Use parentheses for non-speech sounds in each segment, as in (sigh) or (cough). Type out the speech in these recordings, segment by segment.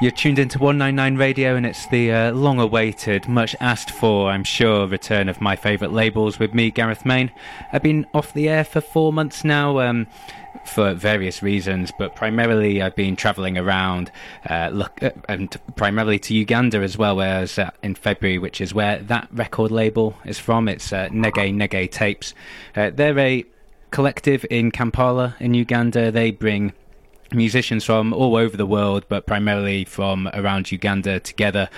You're tuned into 199 Radio, and it's the uh, long awaited, much asked for, I'm sure, return of my favourite labels with me, Gareth Main. I've been off the air for four months now. Um, for various reasons, but primarily I've been travelling around, uh, look, uh, and primarily to Uganda as well. Where I was uh, in February, which is where that record label is from. It's uh, Nyege Nyege Tapes. Uh, they're a collective in Kampala in Uganda. They bring musicians from all over the world, but primarily from around Uganda together.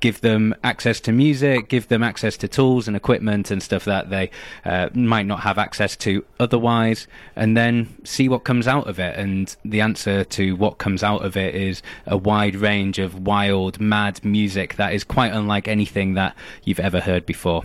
Give them access to music, give them access to tools and equipment and stuff that they uh, might not have access to otherwise, and then see what comes out of it. And the answer to what comes out of it is a wide range of wild, mad music that is quite unlike anything that you've ever heard before.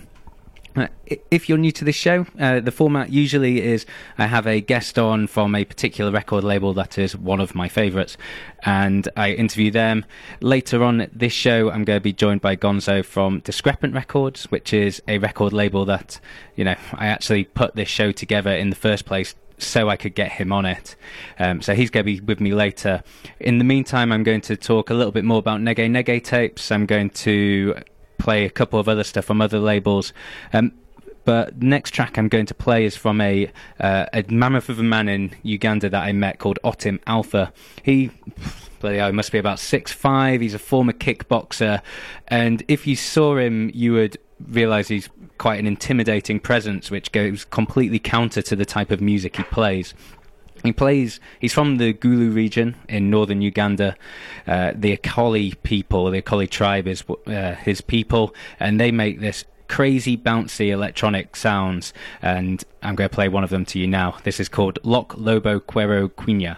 If you're new to this show, uh, the format usually is I have a guest on from a particular record label that is one of my favourites, and I interview them. Later on this show, I'm going to be joined by Gonzo from Discrepant Records, which is a record label that, you know, I actually put this show together in the first place so I could get him on it. Um, so he's going to be with me later. In the meantime, I'm going to talk a little bit more about Nyege Nyege tapes. I'm going to play a couple of other stuff from other labels. Um, but next track I'm going to play is from a uh, a mammoth of a man in Uganda that I met called Otim Alpha. He bloody hell, he must be about six five. He's a former kickboxer, and if you saw him, you would realise he's quite an intimidating presence, which goes completely counter to the type of music he plays. He plays. He's from the Gulu region in northern Uganda. Uh, the Acholi people, the Acholi tribe, is uh, his people, and they make this crazy bouncy electronic sounds. And I'm going to play one of them to you now. This is called Lock Lobo Quero Quina.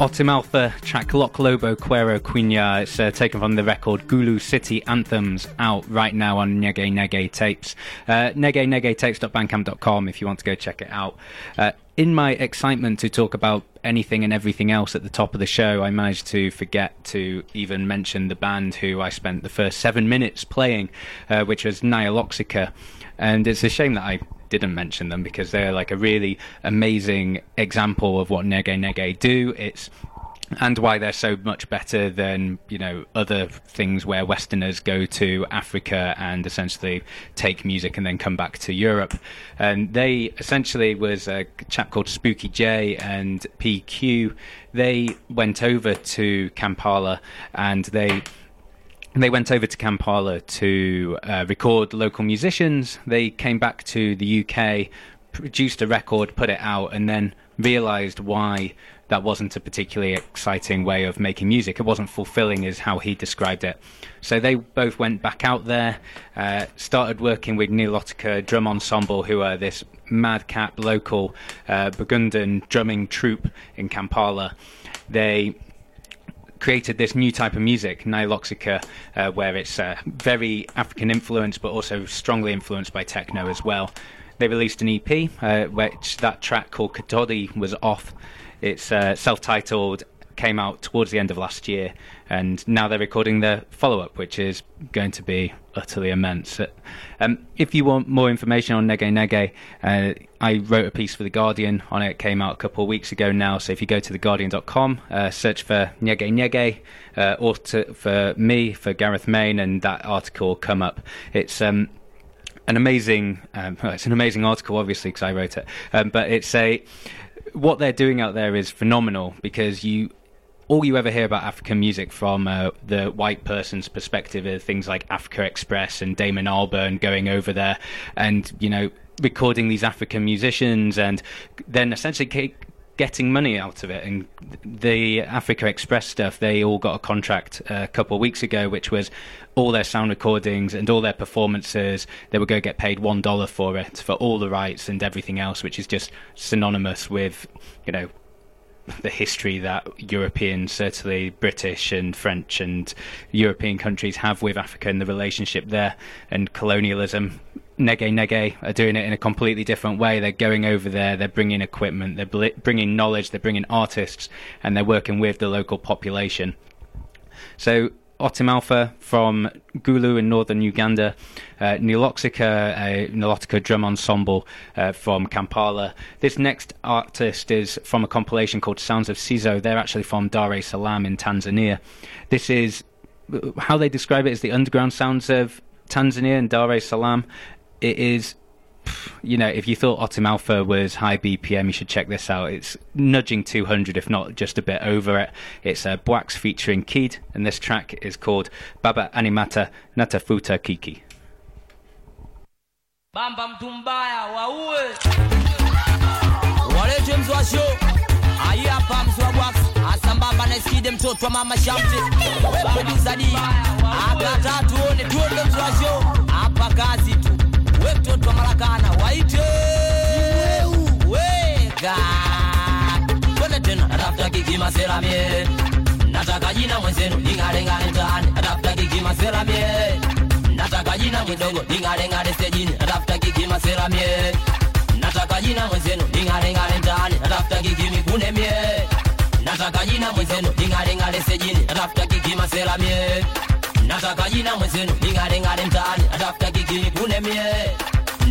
Otim Alpha track Lock Lobo Cuero Quina. It's uh, taken from the record Gulu City Anthems out right now on Nyege Nyege Tapes. Uh, Nyege Nyege Tapes.bandcamp.com if you want to go check it out. Uh, in my excitement to talk about anything and everything else at the top of the show, I managed to forget to even mention the band who I spent the first seven minutes playing, uh, which was Nihiloxica. And it's a shame that I didn't mention them because they're like a really amazing example of what Nyege Nyege do. It's and why they're so much better than you know other things where Westerners go to Africa and essentially take music and then come back to Europe. And they essentially was a chap called Spooky J and PQ. They went over to Kampala and they they went over to Kampala to uh, record local musicians. They came back to the UK, produced a record, put it out, and then realised why that wasn't a particularly exciting way of making music. It wasn't fulfilling, is how he described it. So they both went back out there, uh, started working with Nilotica Drum Ensemble, who are this madcap local uh, Bugandan drumming troupe in Kampala. They created this new type of music, Nihiloxica, uh, where it's uh, very African influenced, but also strongly influenced by techno as well. They released an EP, uh, which that track called Kadodi was off. It's uh, self-titled, came out towards the end of last year, and now they're recording their follow-up, which is going to be utterly immense. Um, if you want more information on Nyege Nyege, uh, I wrote a piece for The Guardian on it. It came out a couple of weeks ago now. So if you go to theguardian.com, uh, search for Nyege Nyege, uh, or to, for me, for Gareth Main, and that article will come up. It's um, an amazing, um, well, it's an amazing article, obviously, because I wrote it. Um, but it's a what they're doing out there is phenomenal because you all you ever hear about African music from uh, the white person's perspective are things like Africa Express and Damon Albarn going over there and, you know, recording these African musicians and then essentially getting money out of it. And the Africa Express stuff, they all got a contract a couple of weeks ago, which was all their sound recordings and all their performances. They were going to get paid one dollar for it, for all the rights and everything else, which is just synonymous with, you know, the history that Europeans, certainly British and French and European countries have with Africa and the relationship there and colonialism. Nyege Nyege are doing it in a completely different way. They're going over there, they're bringing equipment, they're bringing knowledge, they're bringing artists, and they're working with the local population. So Otim Alpha from Gulu in northern Uganda, uh, Nihiloxica, a Nilotica drum ensemble uh, from Kampala. This next artist is from a compilation called Sounds of Sisso. They're actually from Dar es Salaam in Tanzania. This is how they describe it is the underground sounds of Tanzania and Dar es Salaam. It is you know, if you thought Otim Alpha was high BPM, you should check this out. It's nudging 200, if not just a bit over it. It's uh, Bwax featuring Keed, and this track is called Baba Animata Natafuta Kiki. Bamba mtumbaya waue. Walete mzwasho ayi hapa mzwa Bwax asambamba na skide mtoto wa mama Shamte producer D akata tuone tuone mzwasho hapa kazi tu we mtoto wa waite. Wega. Tena natafuta mie nataka jina mwenzenu mtaani. Natafuta mie nataka jina stejini natafuta mie nataka jina mwenzenu mtaani. Natafuta mie nataka jina mwenzenu natafuta mie nataka jina mwenzenu mtaani. Mikune mie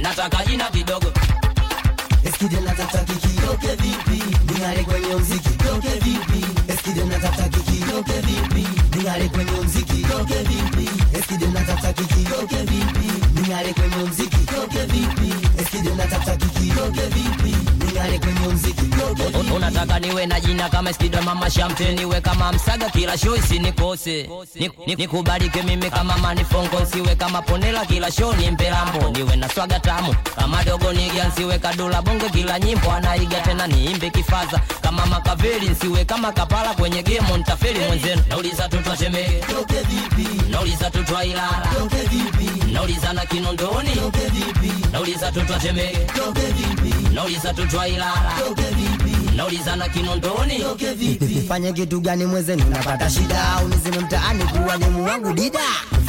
nataka jina kidogo Eskide nataka kikioke vipi? Ningale kwenye mziki Kioke vipi? Eskide nataka kikioke vipi? Ningale kwenye mziki Kioke vipi? Eskide nataka kikioke vipi? Ningale kwenye mziki Kioke vipi? Eskide nataka kikioke vipi Ningale kwenye mziki unataka niwe na jina kama skida mama shamte? Niwe kama msaga kila show isinikose Ni- ni- nikubalike mimi kama manifongo siwe kama ponela kila show ni mpelambo. Niwe na swaga tamu kama dogo niga nsiwe kadula bonge kila nyimbo anaiga. Tena niimbe kifaza kama makaveli nsiwe kama kapala kwenye game ntafeli mwenzenu. Nauliza tutwa toke vipi nauliza tutwa ilala nauliza na kinondoni. Nauliza tutwa temeke nauliza tutwa ilala naulizana kinondoni vipi? Nifanye kitu gani mwezenu? Napata shida au nizime mtaani kuwa demu wangu dida?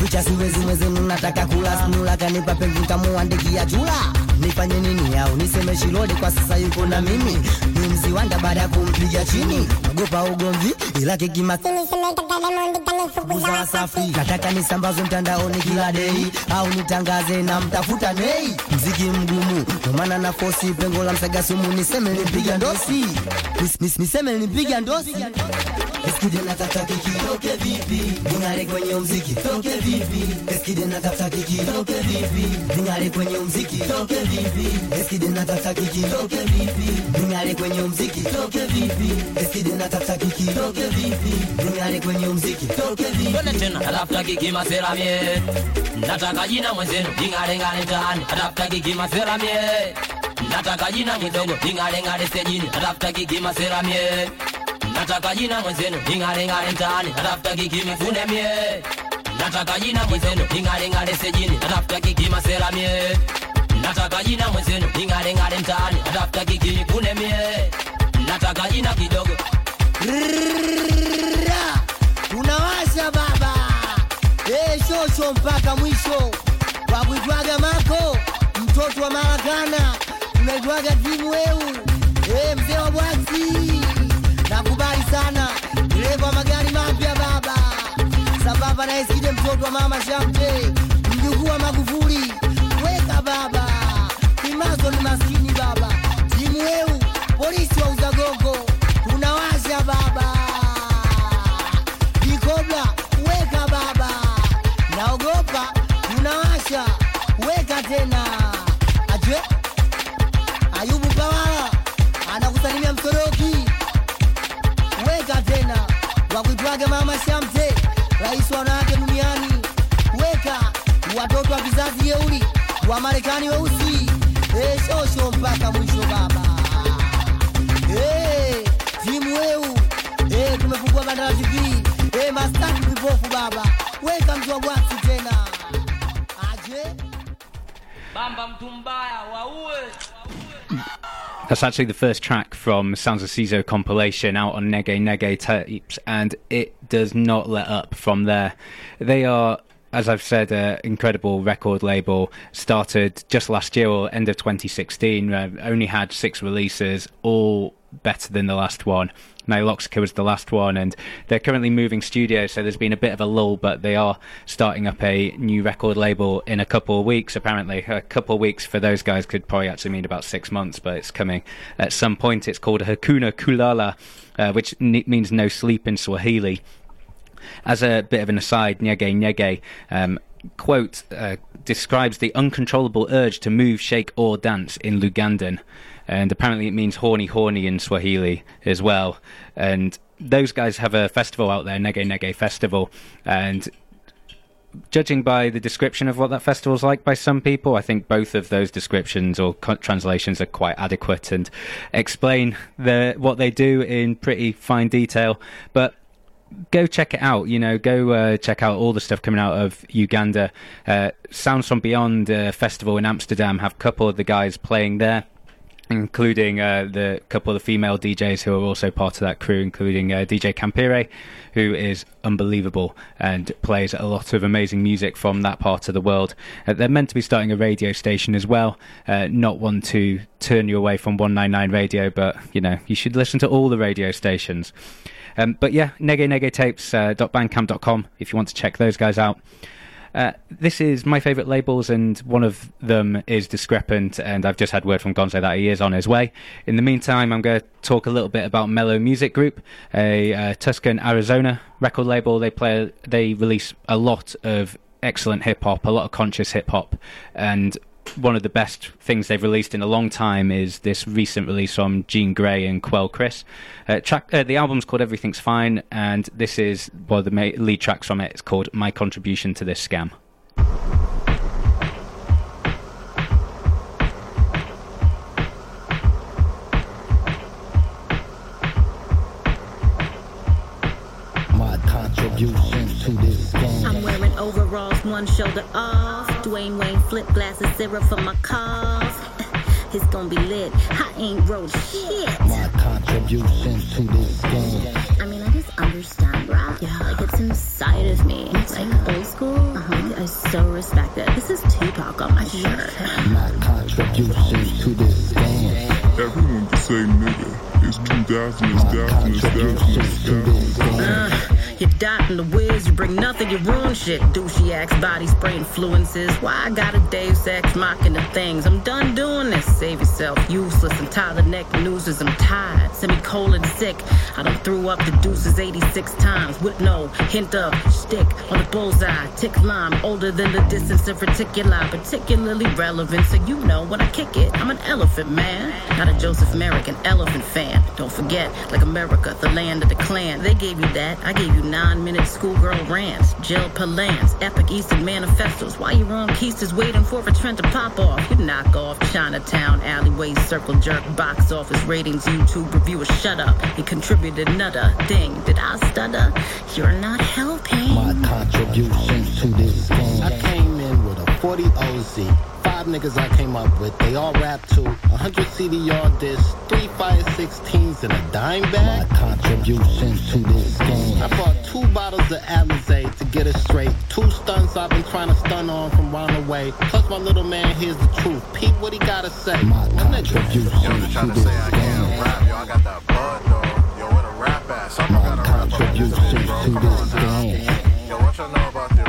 Ficha siwezi mwezenu nataka kula snula kanipa pengi nkamuandikia jula nifanye nini au niseme shilodi kwa sasa yuko na mimi? Ni mziwanda baada ya kumpiga chini. Ogopa ugomvi ila kikima safi nataka nisambaze mtandaoni kila dei au nitangaze na mtafuta nei mziki mgumu ndomana na fosi pengo la msagasumu niseme nipiga ndosi Nis, nis, niseme nipiga ndosi Eskide na tata kiki toke vipi? Ningare kwenye mziki toke vipi? Eskide na tata kiki toke vipi? Ningare kwenye mziki toke vipi? Eskide na tata kiki toke vipi? Ningare kwenye mziki toke vipi? Eskide na tata kiki toke vipi? Ningare kwenye mziki toke vipi? Twende tena. Atafuta kiki masera mie nataka jina mwenzenu. Lingalengale mtaani. Atafuta kiki masera mie nataka jina mwidogo ng'are stejini. Atafuta kiki masera mie nataka jina mwenzenu lingalengale mtaani atafuta kiki mifune mie. Nataka jina mwenzenu lingalengale stejini atafuta kiki masela mie. Nataka jina mwenzenu lingalengale mtaani atafuta kiki mifune mie. Nataka jina kidogo. Ra, unawasha baba shosho mpaka mwisho kwa kuitwaga mako mtoto wa marakana unaitwaga timu Eh, mzee wa bwaksi nakubali sana. Dereva wa magari mapya baba. Sababa na Eskide mtoto wa mama Shamte. Mjukuu wa Magufuli. Weka baba. Kimazo ni maskini baba. Timu weu polisi wa uzagogo. Tunawasha baba wakuitwaga mama Shamte rais wa wanawake duniani. Weka watoto wa vizazi yeuli wa Marekani weusi. Eshosho shosho mpaka mwisho baba. Eh, timu weu Eh, tumefungua Bandara TV e, mastaki vipofu baba. Weka mtu wa bwasi tena. Aje? Bamba mtu mbaya waue That's actually the first track from Sounds of Sisso compilation out on Nyege Nyege tapes, and it does not let up from there. They are, as I've said, an incredible record label. Started just last year or end of 2016. Uh, only had six releases, all better than the last one. Nihiloxica was the last one, and they're currently moving studios, so there's been a bit of a lull, but they are starting up a new record label in a couple of weeks, apparently. A couple of weeks for those guys could probably actually mean about six months, but it's coming at some point. It's called Hakuna Kulala, uh, which ne- means no sleep in Swahili. As a bit of an aside, Nyege Nyege, um, quote, uh, describes the uncontrollable urge to move, shake, or dance in Lugandan. And apparently it means horny, horny in Swahili as well. And those guys have a festival out there, Nyege Nyege Festival. And judging by the description of what that festival's like by some people, I think both of those descriptions or co- translations are quite adequate and explain the what they do in pretty fine detail. But go check it out. You know, go uh, check out all the stuff coming out of Uganda. Uh, Sounds from Beyond uh, festival in Amsterdam have a couple of the guys playing there. Including uh, the couple of female DJs who are also part of that crew, including uh, DJ Kampire, who is unbelievable and plays a lot of amazing music from that part of the world. Uh, they're meant to be starting a radio station as well. Uh, not one to turn you away from 199 Radio, but you know you should listen to all the radio stations. Um, but yeah, nyegenyegetapes.bandcamp.com if you want to check those guys out. Uh, this is my favourite labels, and one of them is Discrepant, and I've just had word from Gonzo that he is on his way. In the meantime, I'm going to talk a little bit about Mellow Music Group, a uh, Tucson, Arizona record label. They play, they release a lot of excellent hip hop, a lot of conscious hip hop, and one of the best things they've released in a long time is this recent release from Jean Grae and Quelle Chris. Uh, track, uh, the album's called Everything's Fine, and this is one of the ma- lead tracks from it. It's called My Contribution to This Scam. My contribution to this game. I'm wearing overalls, one shoulder off. Dwayne Wayne flip glasses, syrup for my cough. (laughs) it's gonna be lit. I ain't wrote shit. My contribution to this game. I mean, I just understand rap. Yeah, like it's inside of me. It's like old school, uh-huh. I so respect it. This is Tupac on my shirt. My contribution to this game. Everyone can say nigga. It's 2000, it's 2000, it's 2000, it's 2000. You dot in the whiz, you bring nothing, you ruin shit. Douchey axe body spray influences. Why I got a Dave's Ex mocking the things? I'm done doing this. Save yourself, useless. Tired of neck nooses, I'm tired. Semicolon sick. I done threw up the deuces 86 times with no hint of stick on the bullseye. Tick line, older than the distance of reticuli, particularly relevant. So you know when I kick it, I'm an elephant man. Not a Joseph Merrick, an elephant fan. Don't forget, like America, the land of the clan. They gave you that, I gave you nine minute schoolgirl rants, jail palans, epic Eastern manifestos. Why you wrong keisters waiting for a trend to pop off? You knock off Chinatown, alleyways, circle jerk, box office ratings, YouTube reviewers. Shut up. He contributed another thing. Did I stutter? You're not helping. My contributions to this game. I came in with a 40 OZ. Five niggas I came up with, they all rap too. 100 CDR discs, three fire 16s, and a dime bag. My contribution to this game. I bought two bottles of Alizé to get it straight. Two stunts I've been trying to stun on from round the way. Plus my little man hears the truth. Peep what he gotta say. My contribution Yo, to this I game. can't rap, yo. I got that blood, though. Yo, where the rap at? Someone My gotta rap about this contribution shit, bro. to this game. Yo, what y'all know about the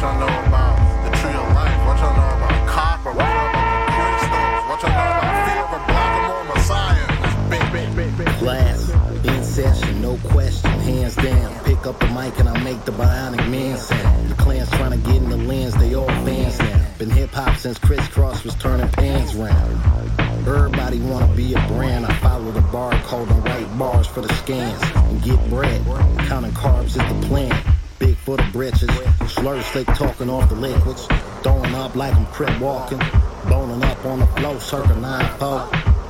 y'all know about the tree of life? What y'all know about copper? What y'all know about crystals? What y'all know about fear of a Blackamore Messiah? Big, big, big. Blast, in session, no question, hands down. Pick up the mic and I make the bionic man sound. The clan's trying to get in the lens, they all fans now. Been hip hop since crisscross was turning fans round. Everybody wanna be a brand. I follow the barcode and write bars for the scans and get bread. Counting carbs is the plan. Big for the britches, slur slick talking off the liquids, throwing up like I'm crip walking, boning up on the flow, circa 9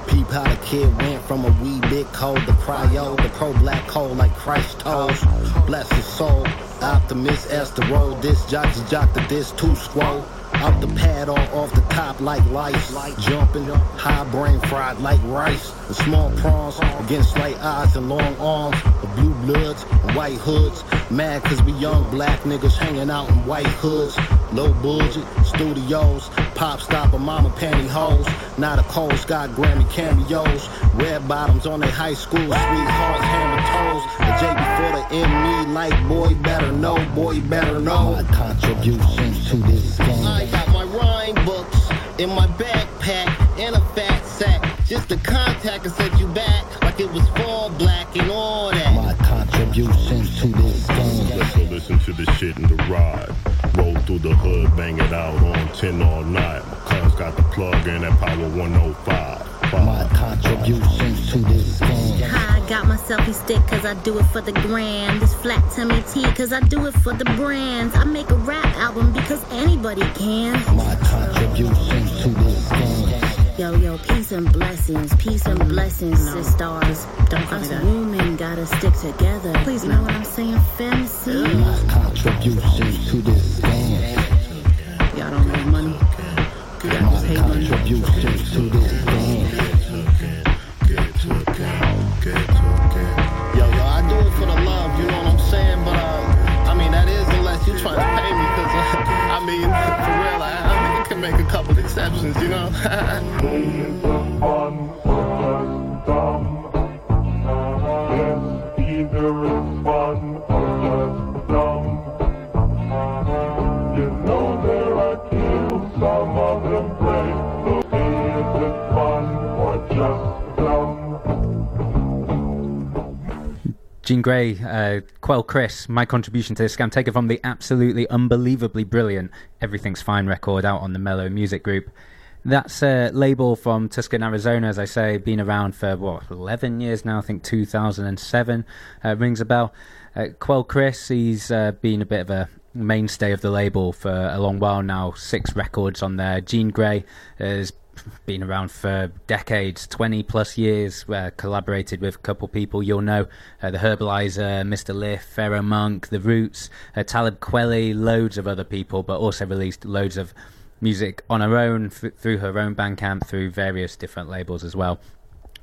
Peep how the kid went from a wee bit cold to cryo, the pro black hole like Christ toes. Bless his soul, optimist as the road, this jock to jock to this two squall. Up the pad all off the top like lice, jumping, high brain fried like rice. The small prawns against slight eyes and long arms, the blue bloods white hoods. Mad cause we young black niggas hanging out in white hoods. Low budget studios, pop stop and mama pantyhose. Not a cold Scott Grammy cameos. Red bottoms on their high school sweethearts, hammer toes. The J before the M me like boy better know, boy better know. My contributions to this game. I got my rhyme books in my backpack and a fat sack. Just the contact and set you back like it was fall black and all that. My contributions to this game. So listen to the shit in the ride. Roll through the hood, bang it out on 10 all night. My cuz got the plug in at Power 105. My contribution to this game. I got my selfie stick cause I do it for the gram. This flat tummy tea cause I do it for the brands. I make a rap album because anybody can. My contributions to this game. Yo, yo, peace and blessings, peace and blessings, sisters. Don't call me that. women gotta stick together. Please, know what I'm saying, fancy? My contribution to this game. Jean Grae, uh, Quelle Chris, my contribution to this scam, taken from the absolutely unbelievably brilliant Everything's Fine record out on the Mellow Music Group. That's a label from Tucson, Arizona, as I say, been around for, what, 11 years now, I think 2007, uh, rings a bell. Uh, Quelle Chris, he's uh, been a bit of a mainstay of the label for a long while now, six records on there. Jean Grae has been around for decades, 20 plus years, uh, collaborated with a couple people you'll know uh, the Herbaliser, Mr. Lif, Pharoahe Monch, The Roots, uh, Talib Kweli, loads of other people, but also released loads of music on her own f- through her own Bandcamp, through various different labels as well.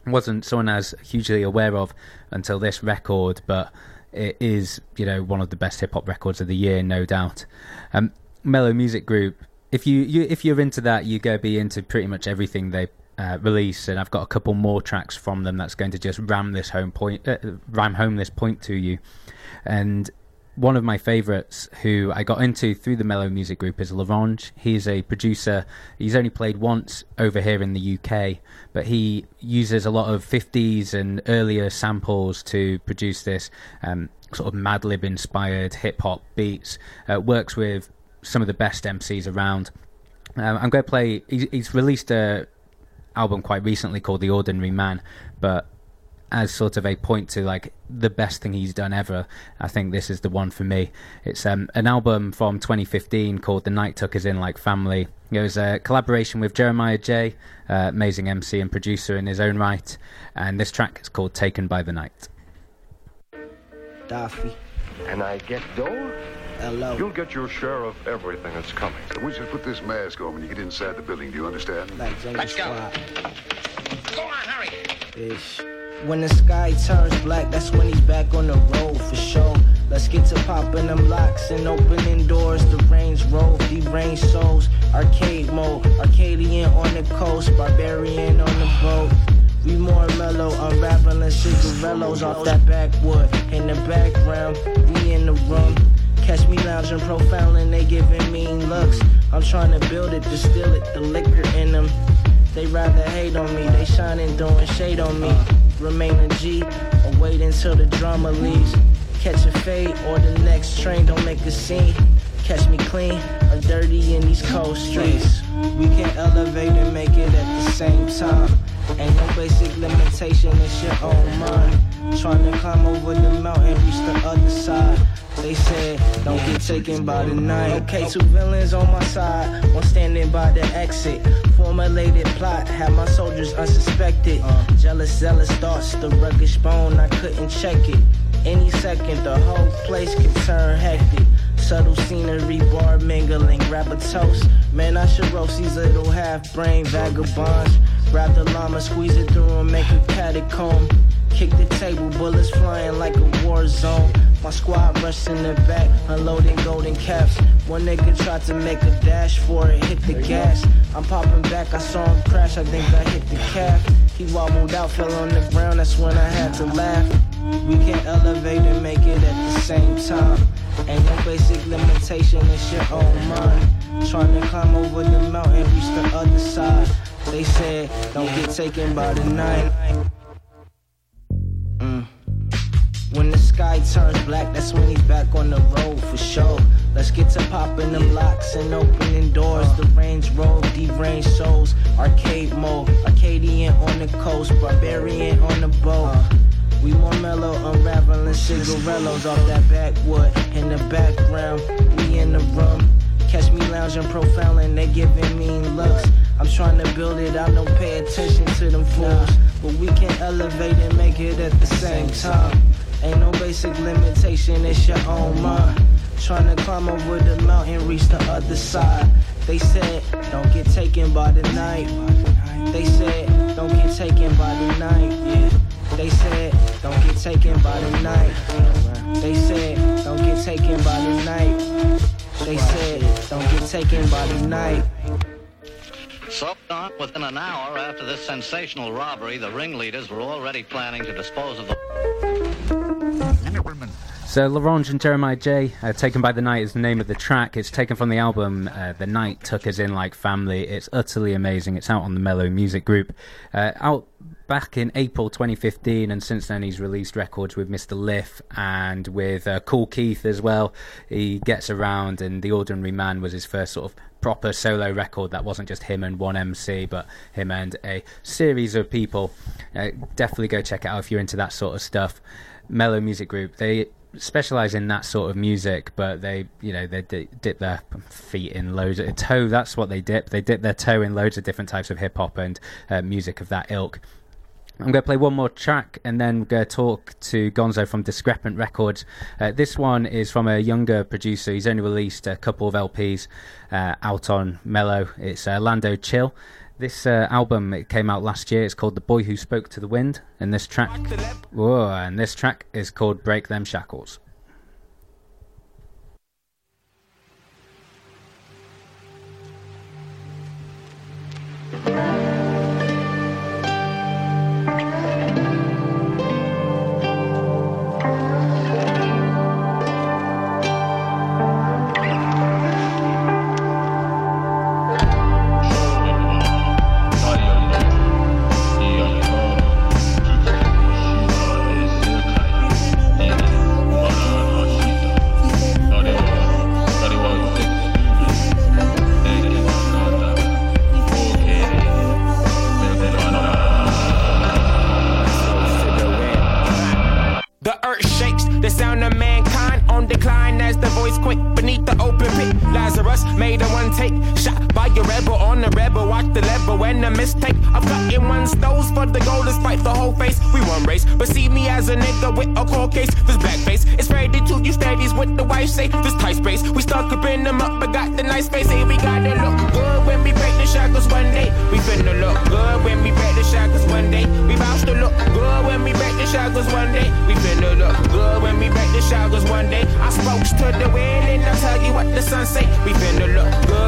Wasn't someone as hugely aware of until this record, but it is you know one of the best hip hop records of the year, no doubt. Um, Mellow Music Group. If you, you if you're into that, you go be into pretty much everything they uh, release, and I've got a couple more tracks from them that's going to just ram this home point, uh, ram home this point to you. And one of my favourites who I got into through the Mellow Music Group is L'Orange. He's a producer. He's only played once over here in the UK, but he uses a lot of 50s and earlier samples to produce this um, sort of Madlib inspired hip hop beats. Uh, works with some of the best MCs around. Um, I'm going to play. He's, he's released a album quite recently called The Ordinary Man, but as sort of a point to like the best thing he's done ever. I think this is the one for me. It's um, an album from 2015 called The Night Took Us In Like Family. It was a collaboration with Jeremiah Jae, uh, amazing MC and producer in his own right, and this track is called Taken by the Night. Daffy. And I get dough? Hello. You'll get your share of everything that's coming. I want you to put this mask on when you get inside the building. Do you understand? Like Let's go. Go on, hurry. Ish. When the sky turns black, that's when he's back on the road for sure. Let's get to popping them locks and opening doors. The Range Rover, deranged souls. Arcade mode, Arcadian on the coast, barbarian on the boat. We more mellow, unraveling cigarillos off that backwood. In the background, we in the room. Catch me lounging, profiling, they giving mean looks. I'm trying to build it, distill it, the liquor in them. They rather hate on me, they shining, throwing shade on me. Remain a G, or wait until the drama leaves. Catch a fade, or the next train don't make a scene. Catch me clean or dirty in these cold streets. We can elevate and make it at the same time. Ain't no basic limitation, it's your own mind. Trying to climb over the mountain, reach the other side. They said, don't get taken by the night. Okay, two villains on my side, one standing by the exit. Formulated plot, had my soldiers unsuspected. Jealous, zealous thoughts, the ruggish bone, I couldn't check it. Any second, the whole place could turn hectic. Subtle scenery, bar mingling, grab a toast. Man, I should roast these little half brain vagabonds. Grab the llama, squeeze it through and make a catacomb. Kick the table, bullets flying like a war zone. My squad rushed in the back, unloading golden caps. One nigga tried to make a dash for it, hit the gas. I'm popping back, I saw him crash, I think I hit the calf. He wobbled out, fell on the ground, that's when I had to laugh. We can elevate and make it at the same time. Ain't no basic limitation, it's your own mind. Trying to climb over the mountain, reach the other side. They said, don't get taken by the night. Mm. When the sky turns black, that's when he's back on the road for sure. Let's get to popping them locks and opening doors. The Range Rover, deranged souls, arcade mode, Arcadian on the coast, barbarian on the boat. We more mellow, unraveling cigarillos off that backwood. In the background, we in the room. Catch me lounging, profiling, they giving mean looks. I'm trying to build it, I don't pay attention to them fools. But we can elevate and make it at the same time. Ain't no basic limitation, it's your own mind. Trying to climb over the mountain, reach the other side. They said, don't get taken by the night. They said, don't get taken by the night. Yeah. They said, don't get taken by the night. They said, don't get taken by the night. They said, don't get taken by the night. So, Don, within an hour after this sensational robbery, the ringleaders were already planning to dispose of the. So, L'Orange and Jeremiah Jae, uh, Taken by the Night is the name of the track. It's taken from the album uh, The Night Took Us In Like Family. It's utterly amazing. It's out on the Mellow Music Group. Uh, out back in April 2015, and since then he's released records with Mr. Lif and with uh, Kool Keith as well. He gets around, and The Ordinary Man was his first sort of proper solo record that wasn't just him and one MC, but him and a series of people. Uh, definitely go check it out if you're into that sort of stuff. Mellow Music Group, they specialize in that sort of music, but they, you know, they dip their feet in loads of toe. That's what they dip. They dip their toe in loads of different types of hip hop and uh, music of that ilk. I'm going to play one more track and then we're going to talk to Gonzo from Discrepant Records. Uh, this one is from a younger producer. He's only released a couple of LPs uh, out on Mellow. It's uh, Lando Chill. This uh, album it came out last year. It's called "The Boy Who Spoke to the Wind," and this track, whoa, and this track is called "Break Them Shackles." (laughs) shackles one rebel on the rebel, fight the but when the mistake up in one's those for the golden stripe the whole face. We won race, but see me as a nigga with a coal case. This black face. It's ready to you steady's with the wife, say, This tight space. We stuck to in them up, but got the nice face. Hey, we gotta look good when we break the shaggers one day. We to look good when we break the shackles one day we about to look good when we break the shackles one day. We finna look good when we break the shackles one day. I spoke to the wind and I tell you what the sun say. We finna look good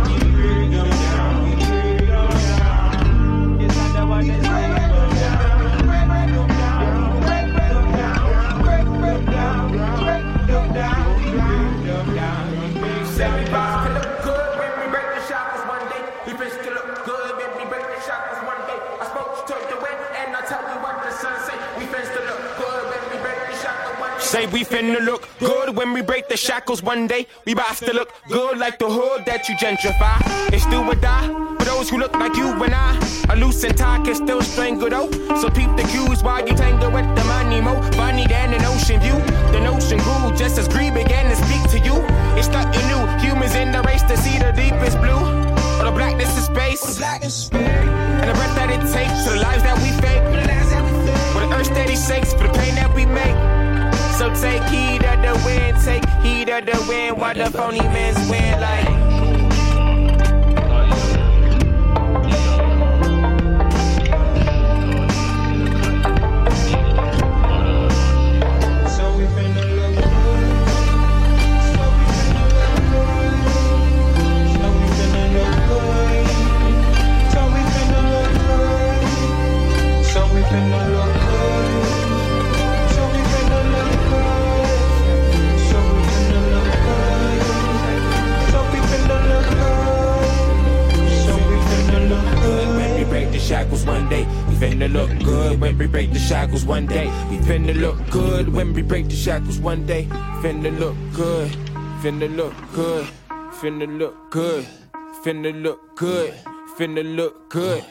the shackles one day. We bout to look good like the hood that you gentrify. It's do or die for those who look like you and I. A loose and tie can still strangle though. So peep the cues while you tangle with the money mo. Funny than an ocean view. The notion grew just as greed began to speak to you. It's nothing new. Humans in the race to see the deepest blue. Or the blackness of space. And the breath that it takes to the lives that we fake. For the earth steady shakes for the pain that we make. So take heed of the wind, take heed of the wind while the phony men's win like. When we break the shackles one day. We finna look good when we break the shackles one day. Finna look good, finna look good, finna look good, finna look good, finna look good.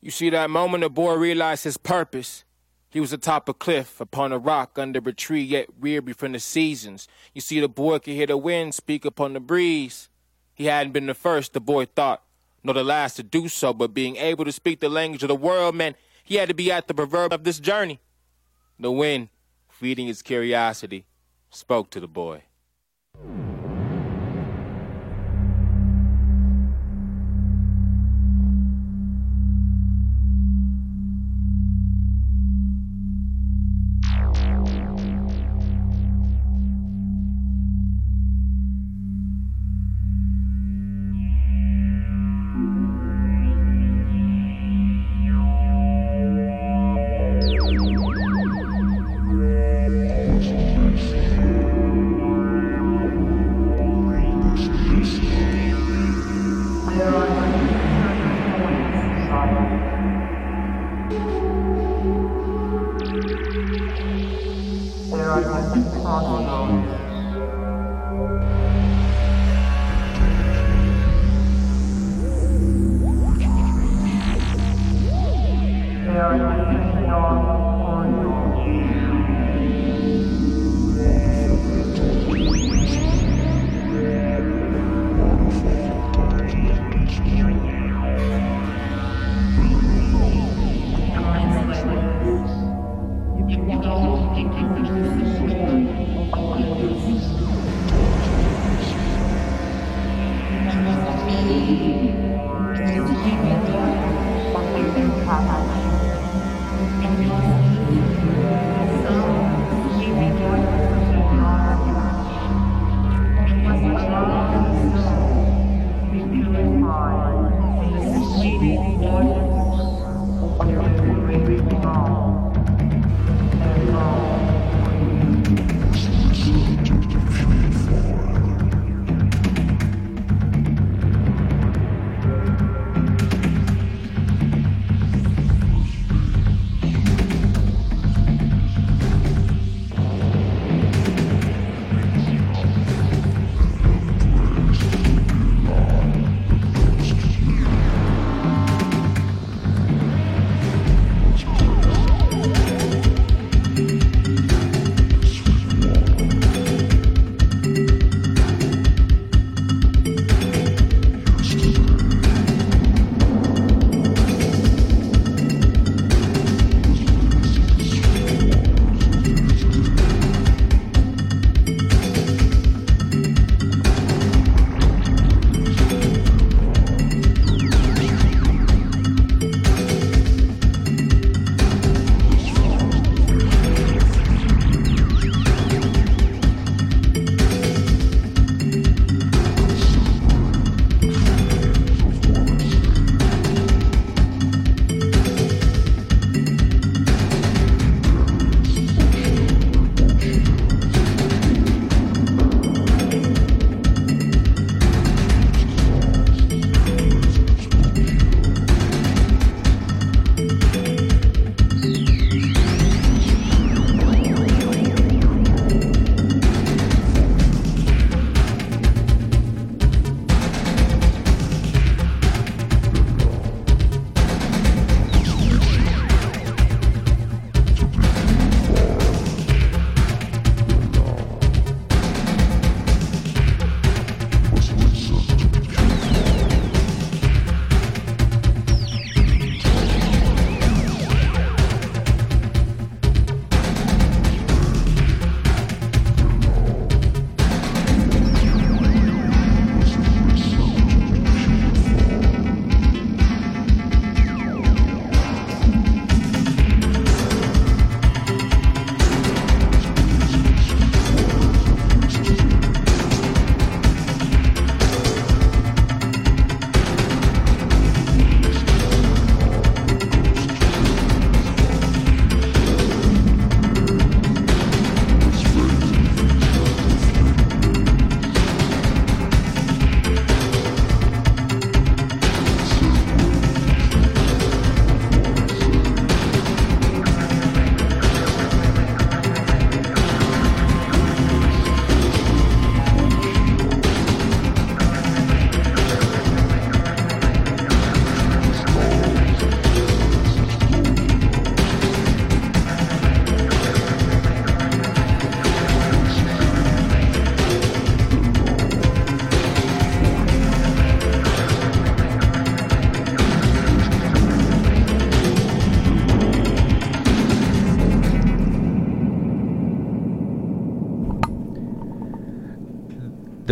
You see that moment the boy realized his purpose. He was atop a cliff, upon a rock, under a tree, yet weary from the seasons. You see, the boy could hear the wind speak upon the breeze. He hadn't been the first, the boy thought nor the last to do so, but being able to speak the language of the world meant he had to be at the proverb of this journey. The wind, feeding his curiosity, spoke to the boy.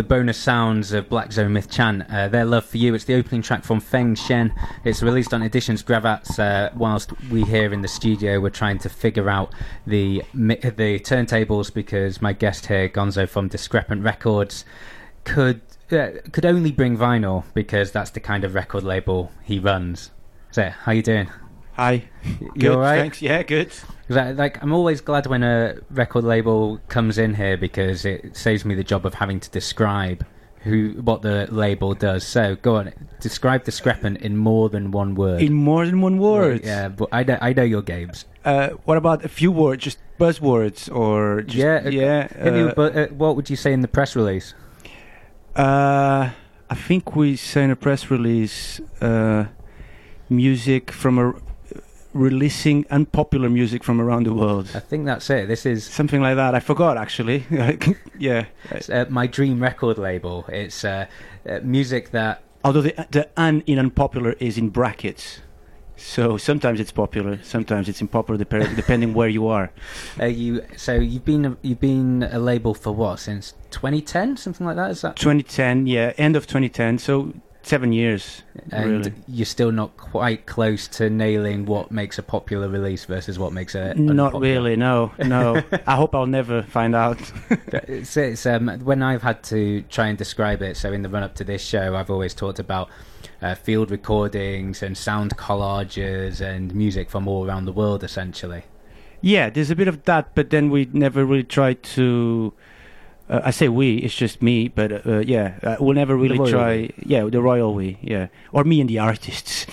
Bonus sounds of Black Zone Myth Chant. Uh, their love for you. It's the opening track from Feng Shen. It's released on Editions Gravats. Uh, whilst we here in the studio were trying to figure out the the turntables because my guest here, Gonzo from Discrepant Records, could uh, could only bring vinyl because that's the kind of record label he runs. So, how you doing? Hi. (laughs) You Good, all right? thanks. Yeah, good. Like I'm always glad when a record label comes in here because it saves me the job of having to describe who what the label does. So go on, describe discrepant in more than one word. In more than one word. Yeah, but I know, I know your games. Uh, what about a few words, just buzzwords, or just yeah, uh, yeah? uh, with- but uh, what would you say in the press release? Uh, I think we say in a press release uh, music from a releasing unpopular music from around the world. I think that's it. This is something like that. I forgot actually. (laughs) yeah. It's, uh, my dream record label. It's uh, uh, music that Although the the un in unpopular is in brackets. So sometimes it's popular, sometimes it's unpopular, dep- (laughs) depending where you are. uh, you. So you've been a, you've been a label for what since 2010, something like that. Is that 2010, yeah, end of 2010. So seven years, and really. you're still not quite close to nailing what makes a popular release versus what makes a Not unpopular. really, no, no. (laughs) I hope I'll never find out. it's, it's, um, when I've had to try and describe it. So in the run up to this show, I've always talked about uh, field recordings and sound collages and music from all around the world, essentially. Yeah, there's a bit of that, but then we never really tried to. Uh, I say we, it's just me, but uh, yeah, uh, we'll never really try. Yeah, the royal we, yeah, or me and the artists.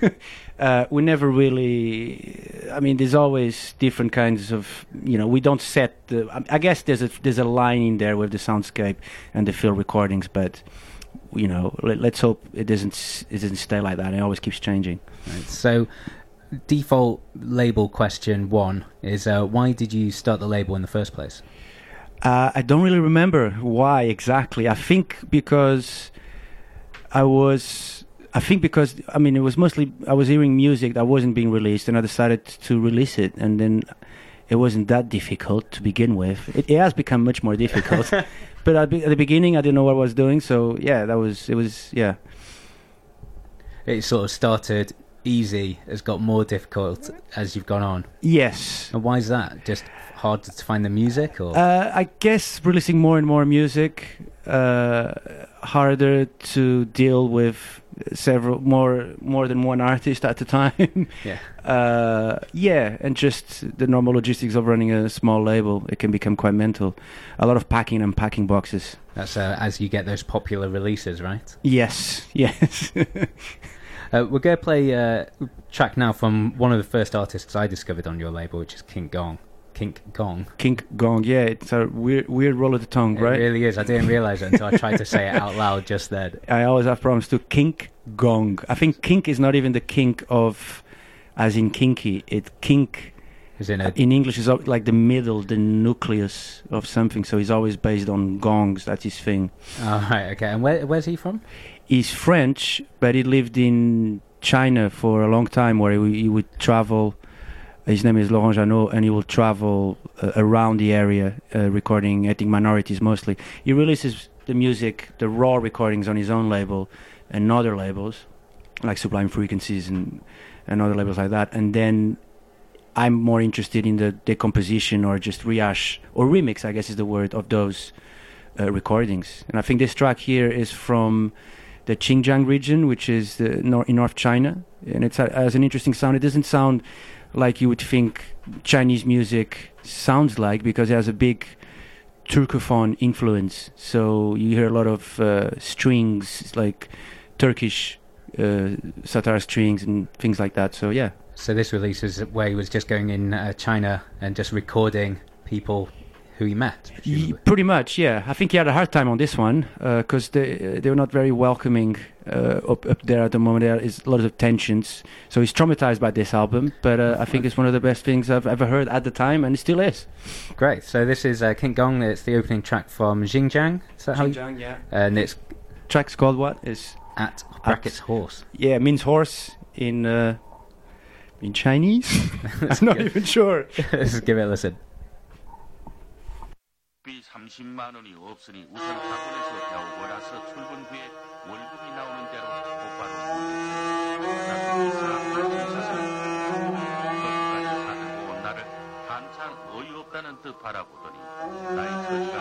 (laughs) uh, we never really. I mean, there's always different kinds of. You know, we don't set the. I- I guess there's a there's a line in there with the soundscape and the field recordings, but you know, let, let's hope it doesn't it doesn't stay like that. It always keeps changing. Right, so, default label question one is uh, why did you start the label in the first place? Uh, I don't really remember why exactly. I think because I was. I think because I mean it was mostly I was hearing music that wasn't being released, and I decided to release it, and then it wasn't that difficult to begin with. It, it has become much more difficult, (laughs) but at, at the beginning I didn't know what I was doing, so yeah, that was it was yeah. It sort of started easy, has got more difficult as you've gone on. Yes. And why is that? Just hard to find the music, or Uh, I guess releasing more and more music, uh, harder to deal with several more more than one artist at a time. (laughs) Yeah. Uh, yeah, and just the normal logistics of running a small label, it can become quite mental. A lot of packing and packing boxes. that's uh, as you get those popular releases, right? Yes, (laughs) yes. (laughs) Uh, we're going to play uh, a track now from one of the first artists I discovered on your label, which is Kink Gong. Kink Gong. Kink Gong, yeah, it's a weird weird roll of the tongue, It right? really is. I didn't realise it until I tried to say it out loud just then. (laughs) I always have problems to kink gong. I think kink is not even the kink of, as in kinky. It kink. Is in a in English is like the middle, the nucleus of something. So he's always based on gongs. That's his thing. Oh, right, okay. And where, where's he from? He's French, but he lived in China for a long time, where he, he would travel. His name is Laurent Jeanneau, and he will travel uh, around the area, uh, recording ethnic minorities mostly. He releases the music, the raw recordings on his own label and other labels, like Sublime Frequencies and, and other labels like that. And then I'm more interested in the decomposition or just rehash or remix, I guess is the word, of those uh, recordings. And I think this track here is from the Xinjiang region, which is nor- in North China, and it has an interesting sound. It doesn't sound like you would think Chinese music sounds like because it has a big Turkophone influence. So you hear a lot of uh, strings, like Turkish uh, strings and things like that. So yeah, So this release is where he was just going in uh, China and just recording people who he met. Ye- pretty much, yeah. I think he had a hard time on this one because they they were not very welcoming uh, up up there at the moment. There is a lot of tensions, so he's traumatized by this album. But uh, I think it's one of the best things I've ever heard at the time, and it still is. Great. So this is uh, Kink Gong. It's the opening track from Xinjiang. Is that how you- Xinjiang, yeah. And it's Track's called what? Is at brackets horse. yeah it means horse in uh, in Chinese. (laughs) (laughs) I'm not even sure. (laughs) Let's give it a listen. 非常 30만 원이 없으니 우선 학원에서 배우고 나서 출근 후에 월급이 나오는 대로 곧바로 묻었습니다. 이사 거기까지 사들고 나를 한창 어이없다는 듯 바라보더니 나의 처지가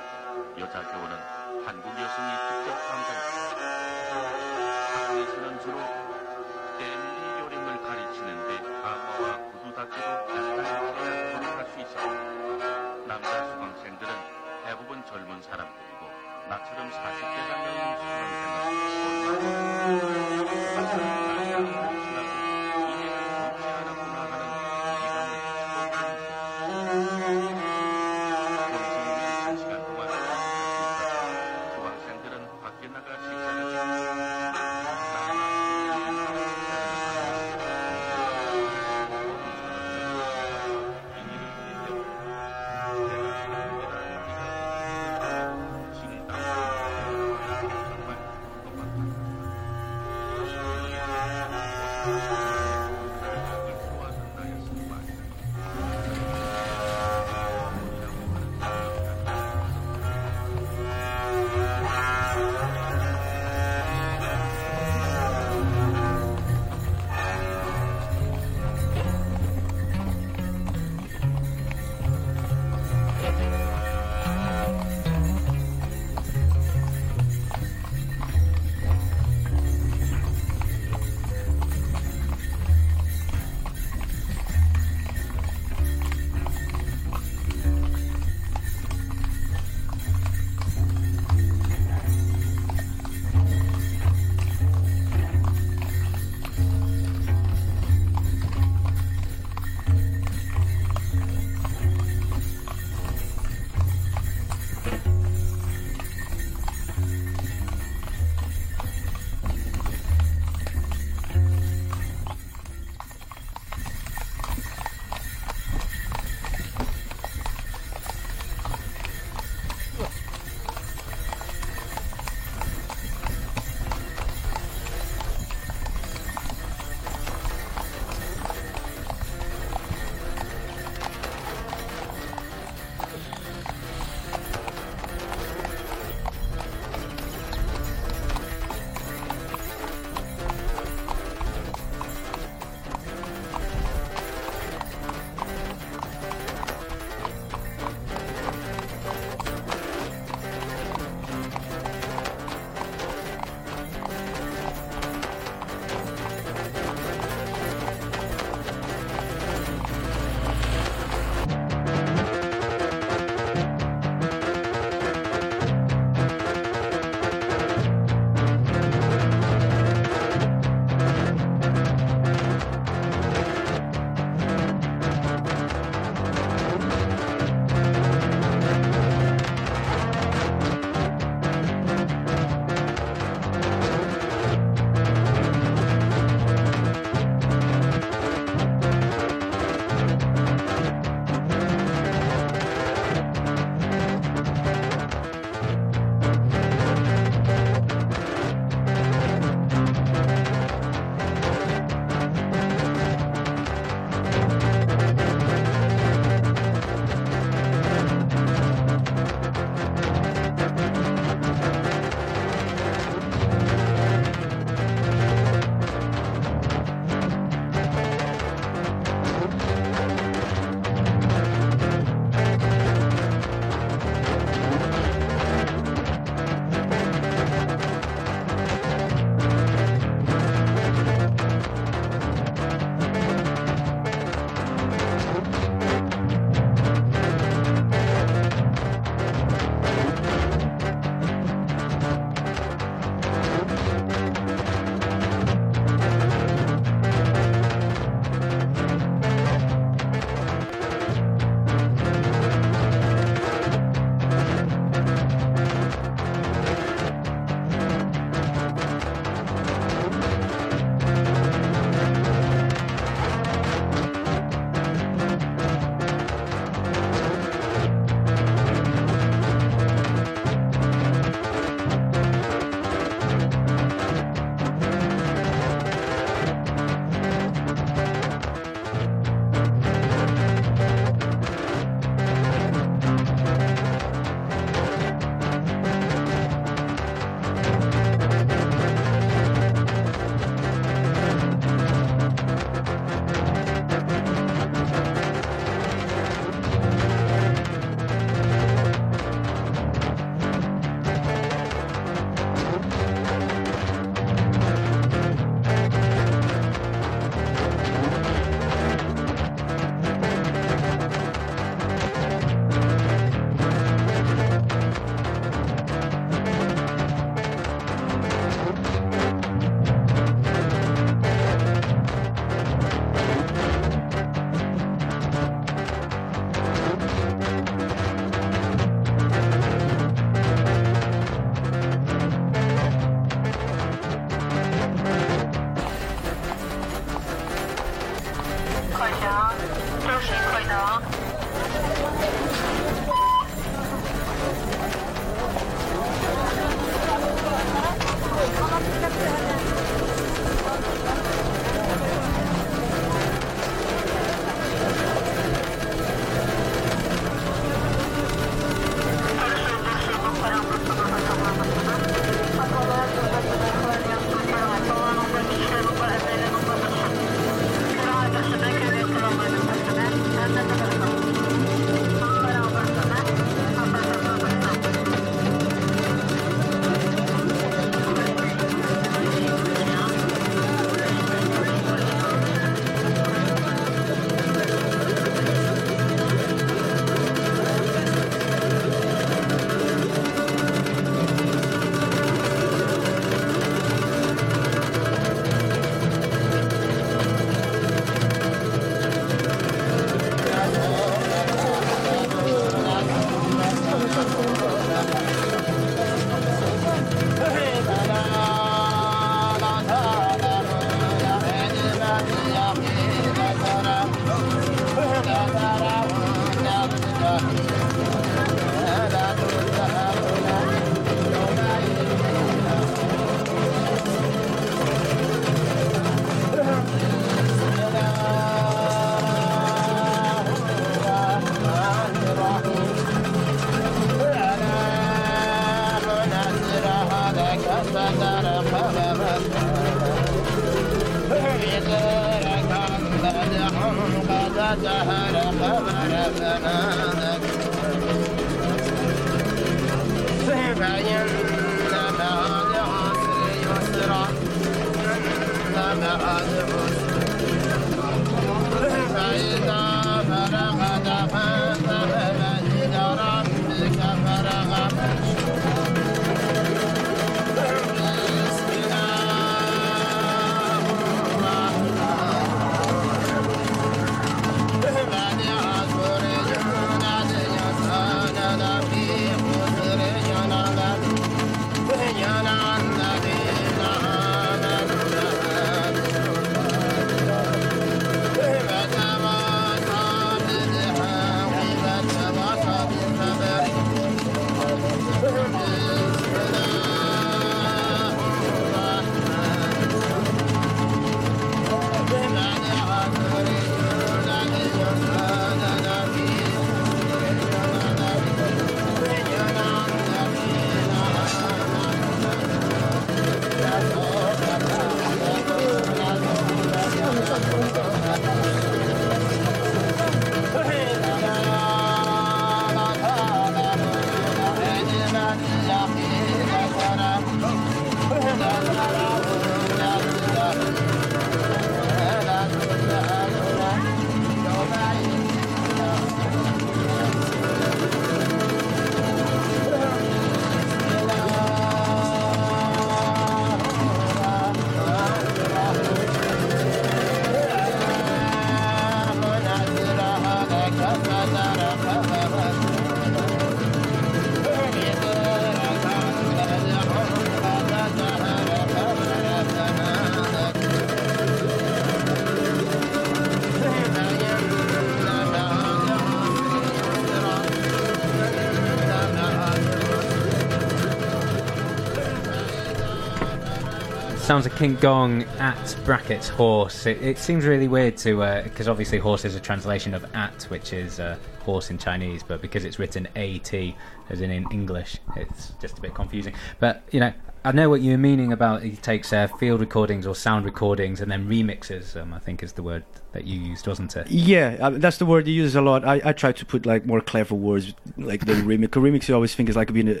Sounds of Kink Gong at brackets horse. It, it seems really weird to because obviously horse is a translation of at, which is uh, horse in Chinese, but because it's written at as in in English, it's just a bit confusing. But you know, I know what you're meaning about he takes uh, field recordings or sound recordings and then remixes them. I think is the word that you used, wasn't it? Yeah, uh, that's the word he uses a lot. I, I try to put like more clever words, like the remix. A remix you always think is like being a,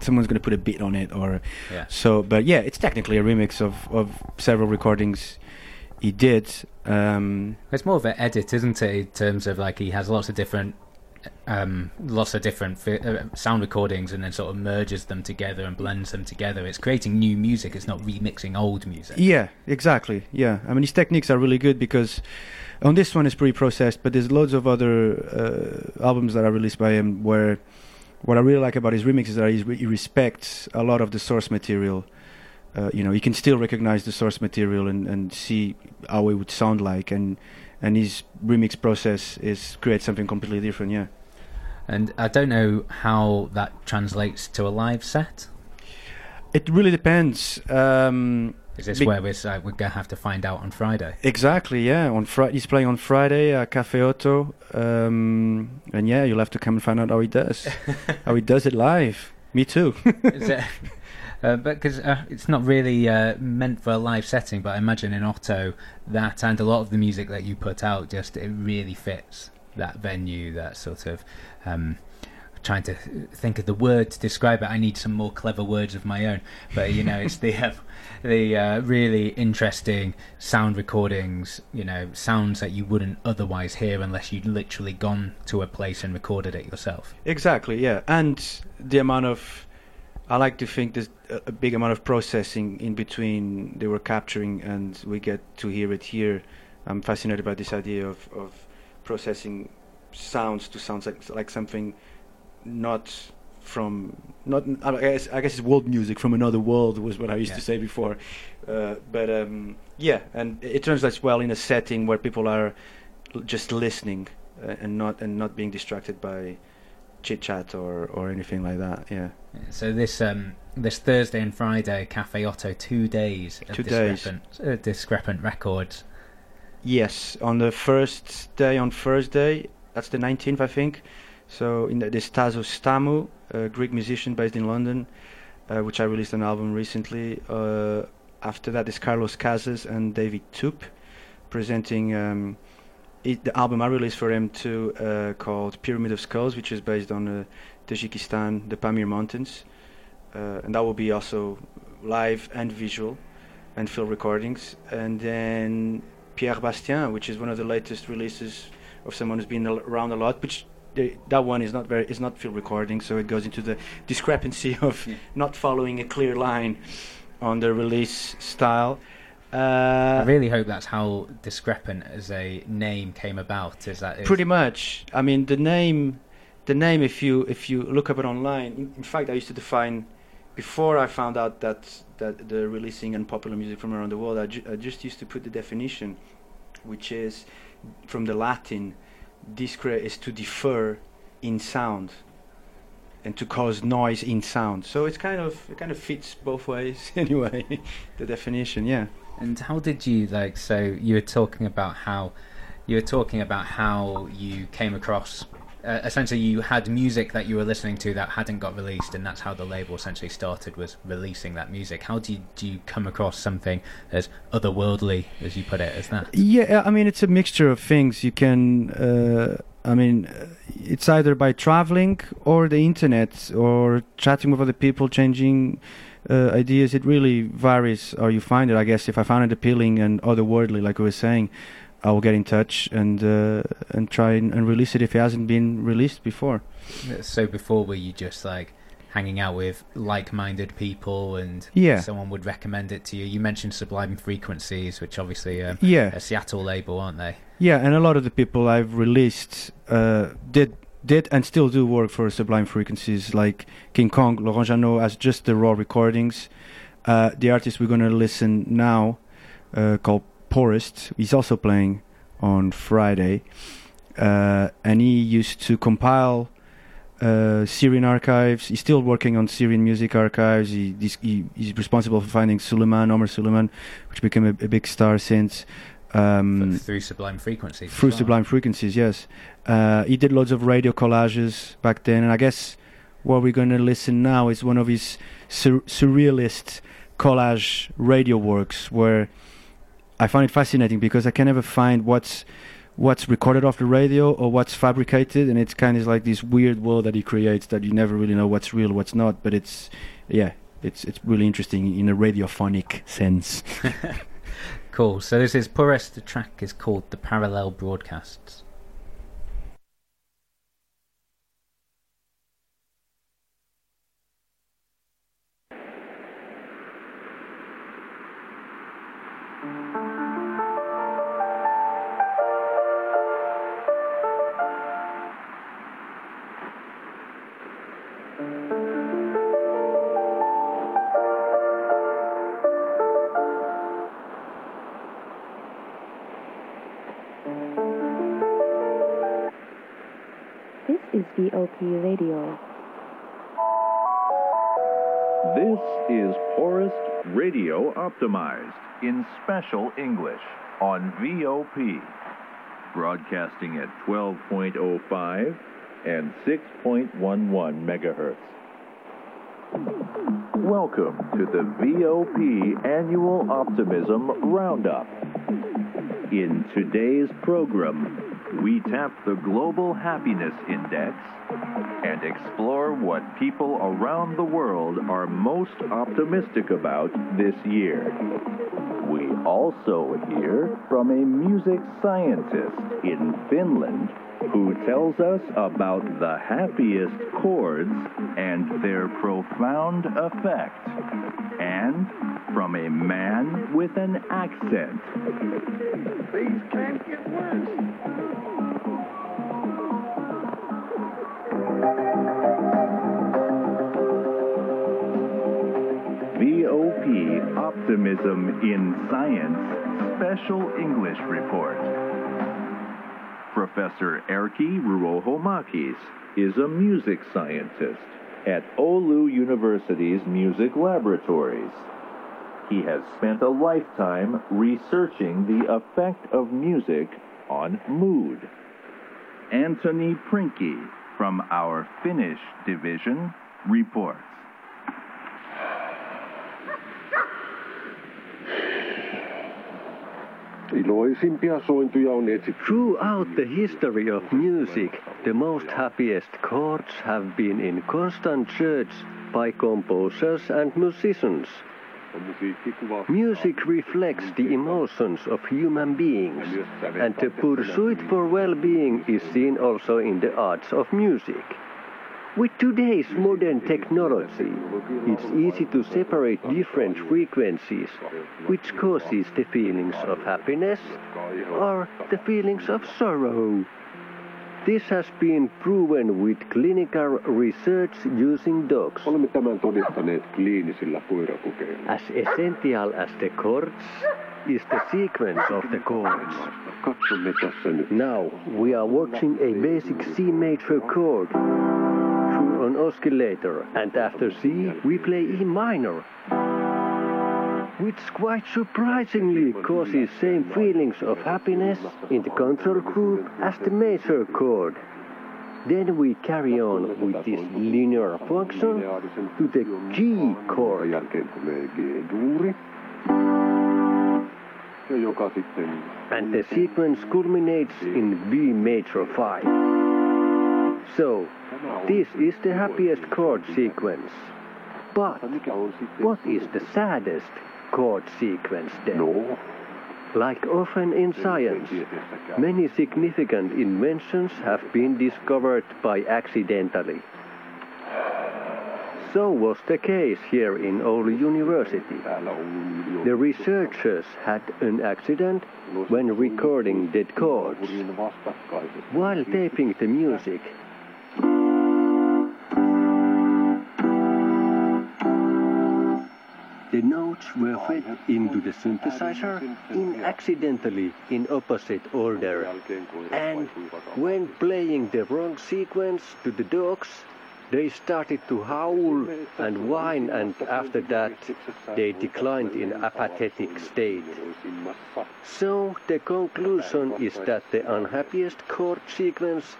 someone's going to put a beat on it, or Yeah. so. But yeah, it's technically a remix of of several recordings he did. Um, It's more of an edit, isn't it? In terms of like he has lots of different, um, lots of different fi- uh, sound recordings, and then sort of merges them together and blends them together. It's creating new music. It's not remixing old music. Yeah, exactly. Yeah, I mean his techniques are really good because on this one it's pre-processed, but there's loads of other uh, albums that are released by him where what I really like about his remixes is that he respects a lot of the source material. Uh, you know, he can still recognize the source material and, and see how it would sound like, and and his remix process is create something completely different. Yeah. And I don't know how that translates to a live set. It really depends. Um, Is this be- where we're, uh, we're gonna have to find out on Friday? Exactly, yeah. On Fri he's playing on Friday at Cafe OTO, um, and yeah, you'll have to come and find out how he does, how he does it live. Me too. (laughs) Is it? Uh, but because uh, it's not really uh, meant for a live setting, but I imagine in OTO that and a lot of the music that you put out just it really fits that venue. That sort of um, trying to think of the word to describe it. I need some more clever words of my own. But you know, it's the uh, (laughs) the uh, really interesting sound recordings. You know, sounds that you wouldn't otherwise hear unless you'd literally gone to a place and recorded it yourself. Exactly, yeah. And the amount of, I like to think there's a, big amount of processing in between they were capturing and we get to hear it here. I'm fascinated by this idea of, of processing sounds to sounds like like something not from not I guess I guess it's world music from another world was what I used Yeah. to say before, uh, but um, yeah, and it translates well in a setting where people are just listening uh, and not and not being distracted by chit chat or or anything like that. Yeah. So this um, this Thursday and Friday, Cafe OTO, two days of Two days. uh, discrepant records. Yes, on the first day on Thursday, that's the 19th, I think. So in the, this Stamou, a Greek musician based in London, uh, which I released an album recently. Uh, after that is Carlos Casas and David Toop, presenting um, it, the album I released for him too, uh, called Pyramid of Skulls, which is based on uh, Tajikistan, the Pamir Mountains, uh, and that will be also live and visual, and field recordings. And then Pierre Bastien, which is one of the latest releases of someone who's been al- around a lot, which the, that one is not very is not field recording, so it goes into the discrepancy (laughs) of not following a clear line on the release style. Uh, I really hope that's how discrepant as a name came about. Is that Pretty much. I mean, the name, the name. If you if you look up it online, in, in fact, I used to define before I found out that that the releasing unpopular music from around the world. I, ju- I just used to put the definition, which is from the Latin, discre is to differ in sound, and to cause noise in sound. So it's kind of it kind of fits both ways (laughs) anyway. the definition, yeah. And how did you like? So you were talking about how you were talking about how you came across. Uh, essentially, you had music that you were listening to that hadn't got released, and that's how the label essentially started was releasing that music. How do you, do you come across something as otherworldly, as you put it, as that? Yeah, I mean it's a mixture of things. You can, uh, I mean, uh, it's either by traveling or the internet or chatting with other people, changing uh, ideas. It really varies how you find it. I guess if I found it appealing and otherworldly, like I was saying, I will get in touch and uh, and try and, and release it if it hasn't been released before. So before, were you just like hanging out with like-minded people, and Yeah. someone would recommend it to you? You mentioned Sublime Frequencies, which obviously um, Yeah. a Seattle label, aren't they? Yeah, and a lot of the people I've released uh, did did and still do work for Sublime Frequencies, like Kink Gong. Laurent Jeanneau has just the raw recordings. Uh, the artist we're gonna listen now, uh, called Porest, he's also playing on Friday, uh, and he used to compile uh, Syrian archives. He's still working on Syrian music archives. He, he's, he, he's responsible for finding Souleyman, Omar Souleyman, which became a, a big star since. Um, Through Sublime Frequencies. through well. Sublime Frequencies, yes. Uh, he did loads of radio collages back then, and I guess what we're going to listen now is one of his sur- surrealist collage radio works, where I find it fascinating because I can never find what's what's recorded off the radio or what's fabricated, and it's kind of like this weird world that he creates that you never really know what's real, what's not. But it's yeah, it's it's really interesting in a radiophonic sense. (laughs) Cool. So this is Porest. The track is called The Parallel Broadcasts. This is VOP Radio. This is Forest Radio Optimized in special English on VOP, broadcasting at 12.05 and 6.11 megahertz. Welcome to the VOP Annual Optimism Roundup. In today's program, we tap the Global Happiness Index and explore what people around the world are most optimistic about this year. We also hear from a music scientist in Finland who tells us about the happiest chords and their profound effect. And from a man with an accent. Things can't get worse. VOP Optimism in Science Special English Report. Professor Erki Ruohomakis is a music scientist at Oulu University's Music Laboratories. He has spent a lifetime researching the effect of music on mood. Anthony Prinky from our Finnish division reports. Iloisimpia sointuja on etsitty. Throughout the history of music, the most happiest chords have been in constant search by composers and musicians. Music reflects the emotions of human beings, and the pursuit for well-being is seen also in the arts of music. With today's modern technology, it's easy to separate different frequencies, which causes the feelings of happiness or the feelings of sorrow. This has been proven with clinical research using dogs. Olemme tämän todistaneet kliinisillä koirakokeilla. As essential as the chords is the sequence of the chords. Katsomme tässä nyt. Now we are watching a basic C major chord through an oscillator, and after C we play E minor, which quite surprisingly causes same feelings of happiness in the control group as the major chord. Then we carry on with this linear function to the G chord. And the sequence culminates in B major 5. So, this is the happiest chord sequence. But, what is the saddest chord sequence then? No. Like often in science, many significant inventions have been discovered by accidentally. So was the case here in Oulu University. The researchers had an accident when recording dead chords. While taping the music, the notes were fed into the synthesizer in accidentally in opposite order. And when playing the wrong sequence to the dogs, they started to howl and whine, and after that, they declined in apathetic state. So, the conclusion is that the unhappiest chord sequence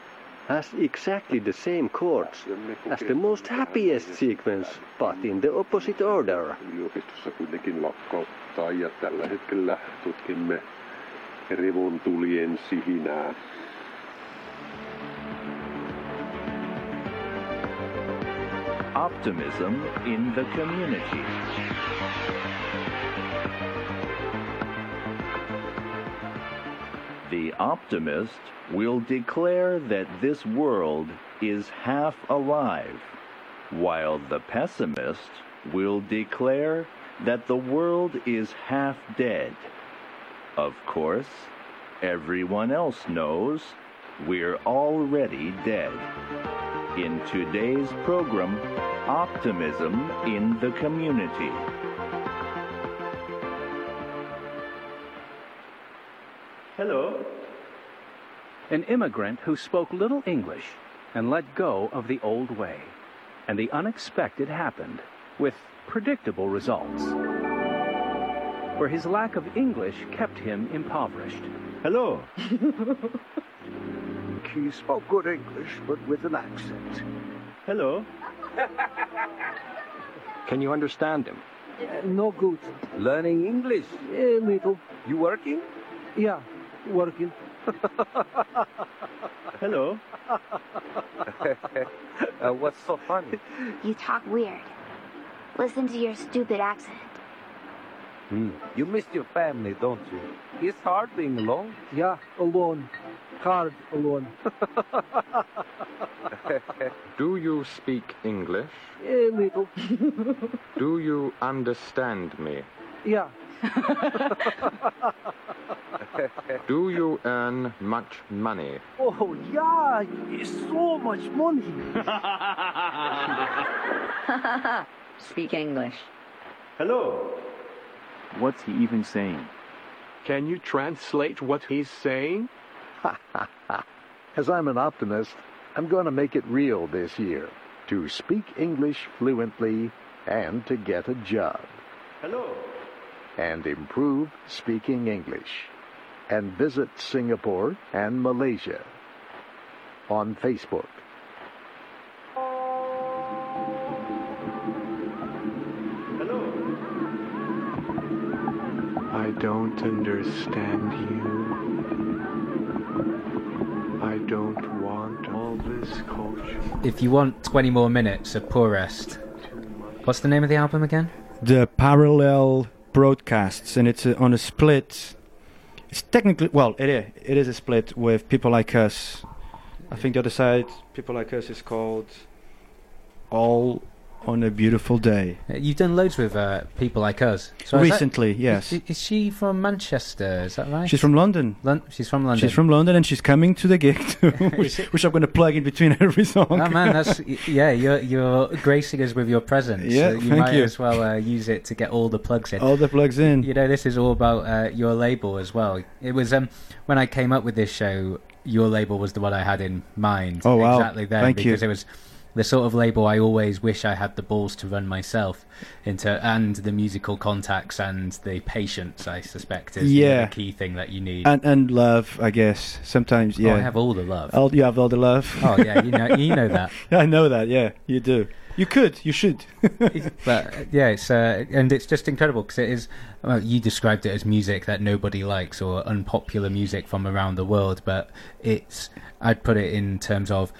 has exactly the same chords as the most happiest sequence, but in the opposite order. yliopistossa kuitenkin lakkauttaa ja tällä hetkellä tutkimme revontulien sihinää. Optimism in the community. The optimist will declare that this world is half alive, while the pessimist will declare that the world is half dead. Of course, everyone else knows we're already dead. In today's program, Optimism in the Community. Hello. An immigrant who spoke little English and let go of the old way. And the unexpected happened with predictable results. Where his lack of English kept him impoverished. Hello. (laughs) He spoke good English, but with an accent. Hello. Can you understand him? no good. Learning English? A little. You working? Yeah, working. Hello. (laughs) uh, what's so funny? You talk weird. Listen to your stupid accent. Hmm. You miss your family, don't you? It's hard being alone. Yeah, alone. Hard alone. (laughs) Do you speak English? A little. Do you understand me? Yeah. (laughs) Do you earn much money? Oh, yeah, it's so much money. (laughs) Speak English. Hello. What's he even saying? Can you translate what he's saying? (laughs) As I'm an optimist, I'm going to make it real this year to speak English fluently and to get a job Hello. And improve speaking English and visit Singapore and Malaysia on Facebook. I I don't understand you. I don't want all this culture. If you want 20 more minutes of Porest, what's the name of the album again? The parallel broadcasts, and it's on a split. It's technically well, it is, it is a split with people like us. I think the other side, people like us, is called All on a Beautiful Day. Uh, You've done loads with uh, people like us. So is that- Recently, yes. Is, is she from Manchester? Is that right? She's from London. Lon- she's from London. She's from London, and she's coming to the gig, too, (laughs) which, which I'm going to plug in between (laughs) every song. Oh man, that's yeah. You're you're gracing us with your presence. Yeah, so you thank might you. as well uh, use it to get all the plugs in. All the plugs in. You know, this is all about uh, your label as well. It was um when I came up with this show, your label was the one I had in mind. Oh, wow. Exactly then, Thank you. because it was the sort of label I always wish I had the balls to run myself into, and the musical contacts and the patience. I suspect is the Yeah. other key thing that you need. and and love, I guess. Sometimes, Oh, yeah. I have all the love. All, you have all the love. Oh, yeah, you know- you know that. yeah, (laughs) I know that. Yeah, you do. You could. You should. (laughs) but yeah, it's uh, and it's just incredible because it is. Well, you described it as music that nobody likes or unpopular music from around the world, but it's. I'd put it in terms of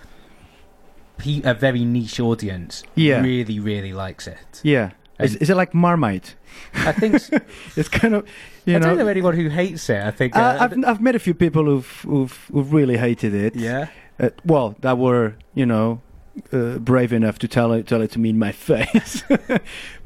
pe- a very niche audience. Yeah. really, really likes it. yeah. Is, And- is it like Marmite? I think s- (laughs) it's kind of. You I know, don't know anyone who hates it. I think. Uh, Uh, I've I've met a few people who've who've, who've really hated it. Yeah? Uh, well, that were you know uh, brave enough to tell it tell it to me in my (laughs) face.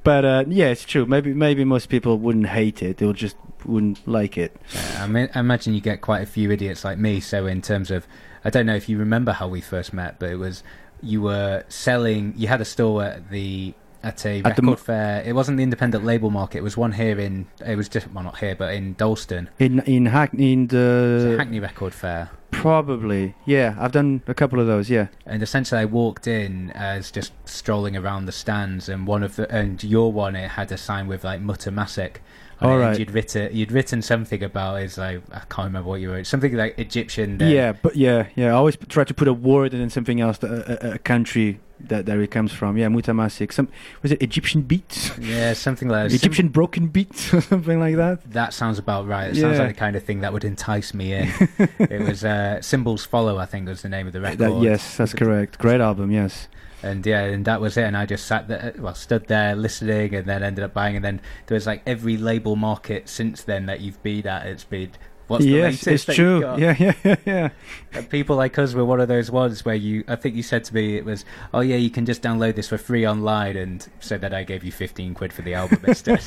but uh, yeah, it's true. Maybe maybe most people wouldn't hate it. They'll just wouldn't like it. I, mean, I imagine you get quite a few idiots like me. So in terms of, I don't know if you remember how we first met, but it was you were selling. You had a store at the at a At the record mo- fair. It wasn't the independent label market. It was one here in. It was just well, not here, but in Dalston. In in Hackney in the Hackney Record Fair. probably yeah. I've done a couple of those. Yeah. And essentially, I walked in as just strolling around the stands, and one of the and your one it had a sign with like Mutamassik. All right. You'd written you'd written something about is like I can't remember what you wrote. Something like Egyptian. uh, Yeah, but yeah, yeah. I always try to put a word and then something else, that, a, a, a country that that it comes from. Yeah, Mutamassik. Some was it Egyptian beats? Yeah, something like that. Egyptian broken beats or (laughs) something like that. That sounds about right. It sounds like the kind of thing that would entice me in. (laughs) it was uh, Symbols Follow, I think, was the name of the record. That, yes, that's correct. Great album. Yes. And yeah, and that was it. And I just sat there, well, stood there listening, and then ended up buying. And then there was like every label market since then that you've been at. It's been what's the yes, latest it's true. Yeah, yeah, yeah, yeah. And people like us were one of those ones where you, I think you said to me, it was, oh yeah, you can just download this for free online, and so that I gave you fifteen quid for the album instead.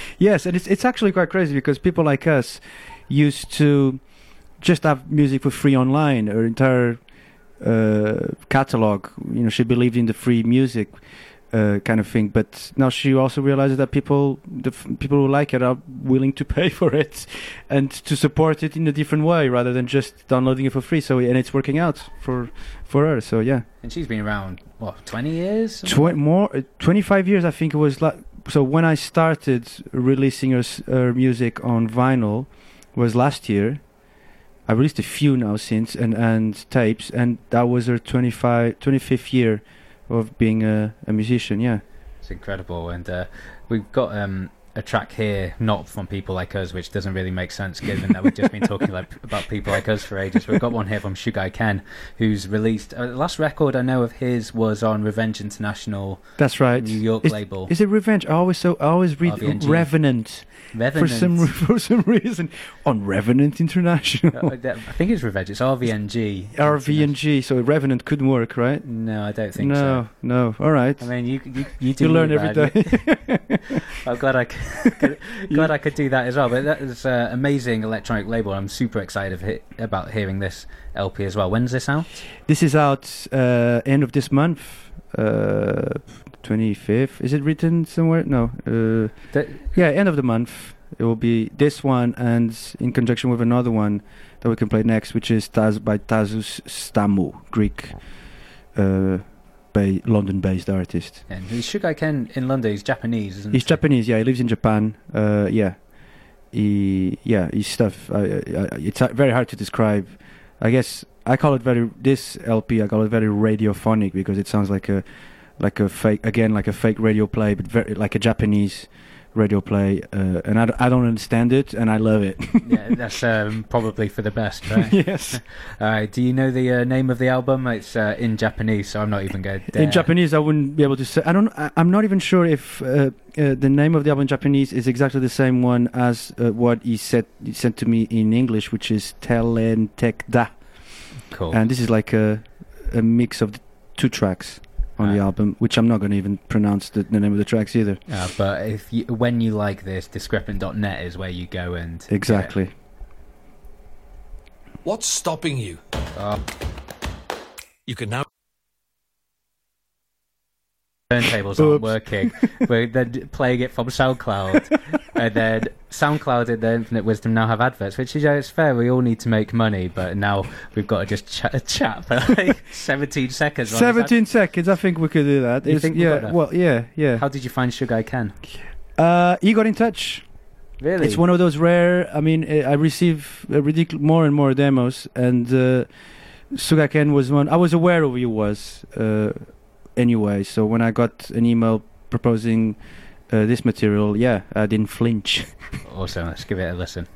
(laughs) yes, and it's it's actually quite crazy because people like us used to just have music for free online. or entire catalog, you know, she believed in the free music uh, kind of thing. But now she also realizes that people, the f- people who like it, are willing to (laughs) pay for it and to support it in a different way rather than just downloading it for free. So and it's working out for for her. So yeah. and she's been around what twenty years? Tw- more uh, 25 years i think it was like so when i started releasing her, her music on vinyl was last year i released a few now since and and tapes and that was her 25 25th year of being a, a musician yeah It's incredible, and uh, we've got um, a track here, not from people like us, which doesn't really make sense given that we've just been talking like, (laughs) about people like us for ages. We've got one here from Shugai Ken, who's released. Uh, the last record I know of his was on Revenge International. that's right New York is, label. is it revenge i always so i always read RVNG. revenant for some (laughs) for some reason on revenant international Uh, I think it's Revenge. It's RVNG. rvng so revenant couldn't work right No, I don't think no so. no no. all right I mean, you you, you do You learn every day. (laughs) I'm glad I could, (laughs) glad I could do that as well. But that is an amazing electronic label. I'm super excited he- about hearing this LP as well. When's this out? This is out uh, end of this month, uh, 25th. Is it written somewhere? No. Uh, The- yeah, end of the month. It will be this one and in conjunction with another one that we can play next, which is Taz by Tassos Stamou, Greek, uh, ba- London-based artist. And he's Shugai Ken in London. He's Japanese, isn't He's he? Japanese, yeah. He lives in Japan. Uh, yeah, he, yeah, his stuff. It's very hard to describe. I guess I call it very. This LP, I call it very radiophonic because it sounds like a, like a fake again, like a fake radio play, but very like a Japanese radio play, uh, and I, d- I don't understand it, and I love it. (laughs) yeah, (laughs) that's um, probably for the best, right? (laughs) Yes. All right. Do you know the uh, name of the album? It's uh, in Japanese, so I'm not even going to. In Japanese, I wouldn't be able to say. I don't. I, I'm not even sure if uh, uh, the name of the album in Japanese is exactly the same one as uh, what he said he sent to me in English, which is Telentek Da. Cool. And this is like a a mix of the two tracks on the album, which I'm not going to even pronounce the, the name of the tracks either. Uh, but if you, when you like this, discrepant.net is where you go and Exactly. What's stopping you? Uh, You can now. Turntables aren't Oops. working. We're then playing it from SoundCloud, (laughs) and then SoundCloud and the Infinite Wisdom now have adverts, which is uh, it's fair. We all need to make money, but now we've got to just ch- (laughs) chat for like 17 seconds. on this ad- 17 seconds. I think we could do that. You It's- think yeah. that? Well, yeah, yeah. How did you find Sugai Ken? Uh, he got in touch. Really? It's one of those rare. I mean, I receive uh, ridic- more and more demos, and uh, Sugai Ken was one. I was aware of who he was uh, anyway. So when I got an email proposing uh, this material, yeah, I didn't flinch. (laughs) Awesome. Let's give it a listen.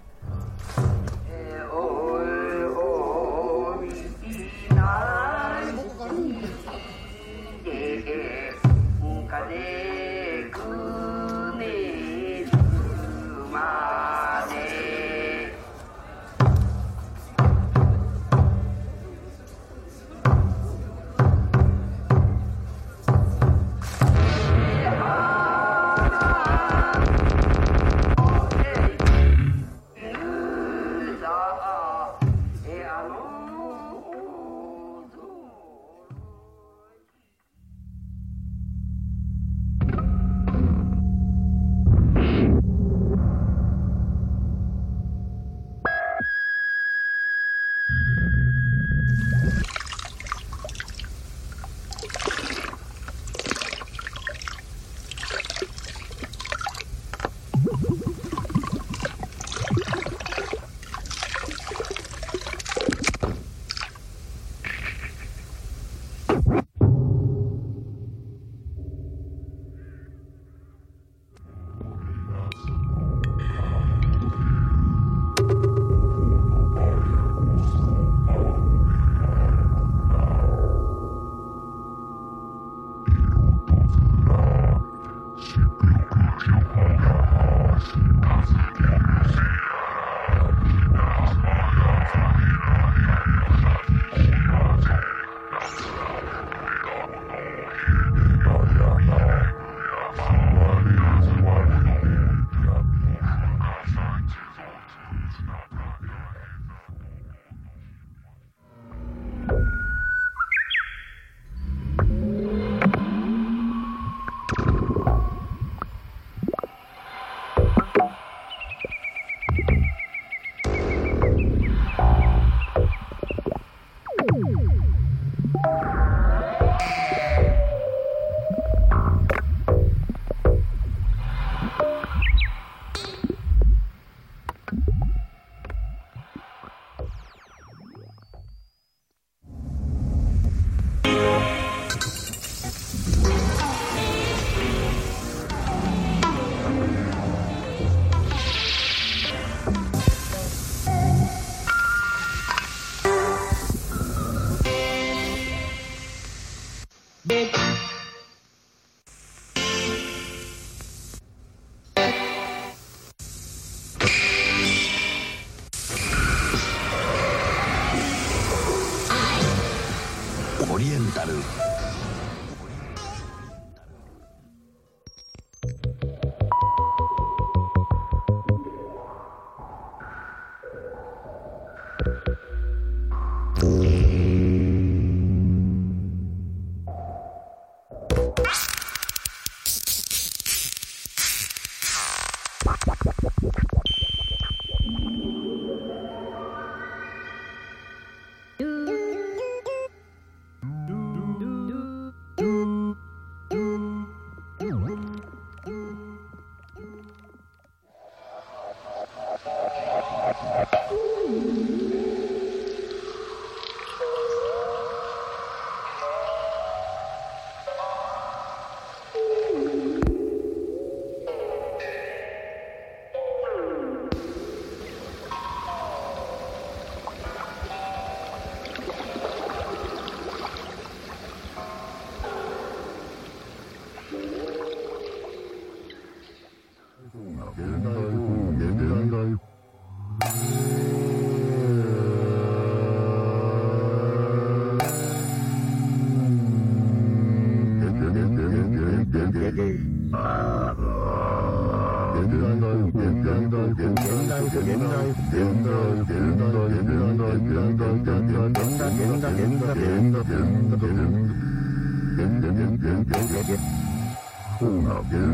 It's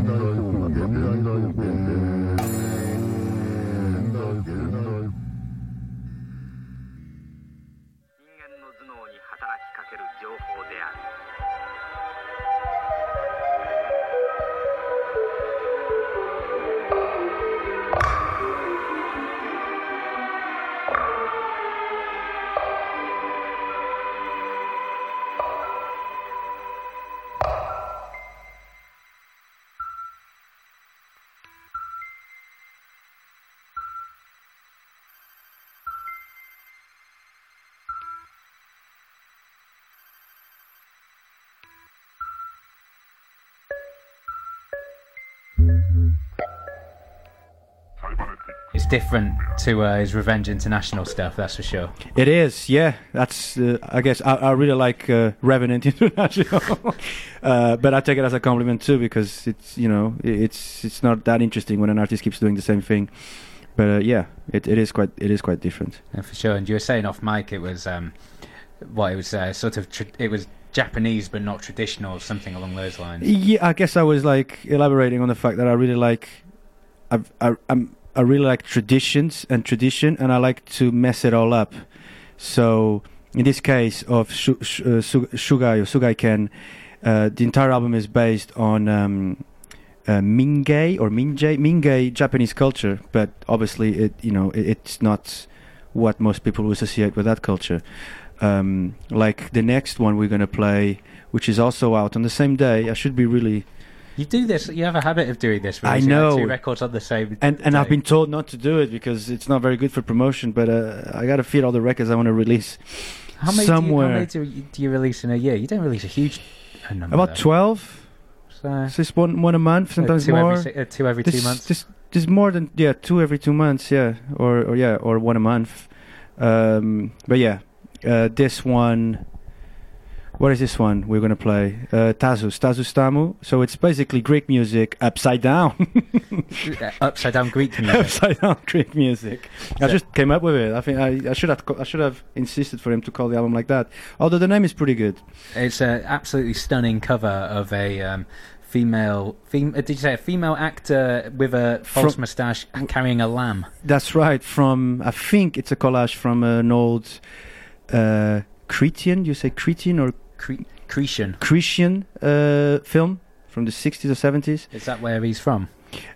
different to uh, his Revenge International stuff, that's for sure. It is, yeah. That's uh, I guess I, I really like uh, Revenant (laughs) International, (laughs) uh, but I take it as a compliment too because it's you know it's it's not that interesting when an artist keeps doing the same thing. But uh, yeah, it, it is quite it is quite different. Yeah, for sure. And you were saying off mic, it was um, what it was uh, sort of tra- it was Japanese but not traditional, something along those lines. Yeah, I guess I was like elaborating on the fact that I really like, I've, I, I'm, I really like traditions and tradition, and I like to mess it all up. So in this case of Shu, Sh- uh, or Sugai Ken, uh, the entire album is based on um, uh, Mingei or Minjei, Mingei Japanese culture, but obviously it, you know, it, it's not what most people associate with that culture. Um, like the next one we're going to play, which is also out on the same day. I should be really. You do this. You have a habit of doing this. I know. two records on the same. And and I've been told not to do it because it's not very good for promotion. But uh, I got to feed all the records I want to release How many somewhere. Do you, how many do you, do you release in a year? You don't release a huge uh, number. About twelve. So, it's one one a month, sometimes two every more. si- uh, two every two months? This this more than yeah, two every two months, yeah, or or yeah, or one a month. Um, but yeah, uh, this one. What is this one we're gonna play? Uh, Tassos, Tassos Tamu. So it's basically Greek music upside down. (laughs) Uh, upside down Greek music. upside down Greek music. I just came up with it. I think I, I should have I should have insisted for him to call the album like that. Although the name is pretty good. It's an absolutely stunning cover of a um, female. Fem- uh, did you say a female actor with a false From- moustache carrying a lamb? That's right. From I think it's a collage from an old uh, Cretan. You say Cretan or Cre- Cretan? Cretan uh, film from the 60s or 70s. Is that where he's from?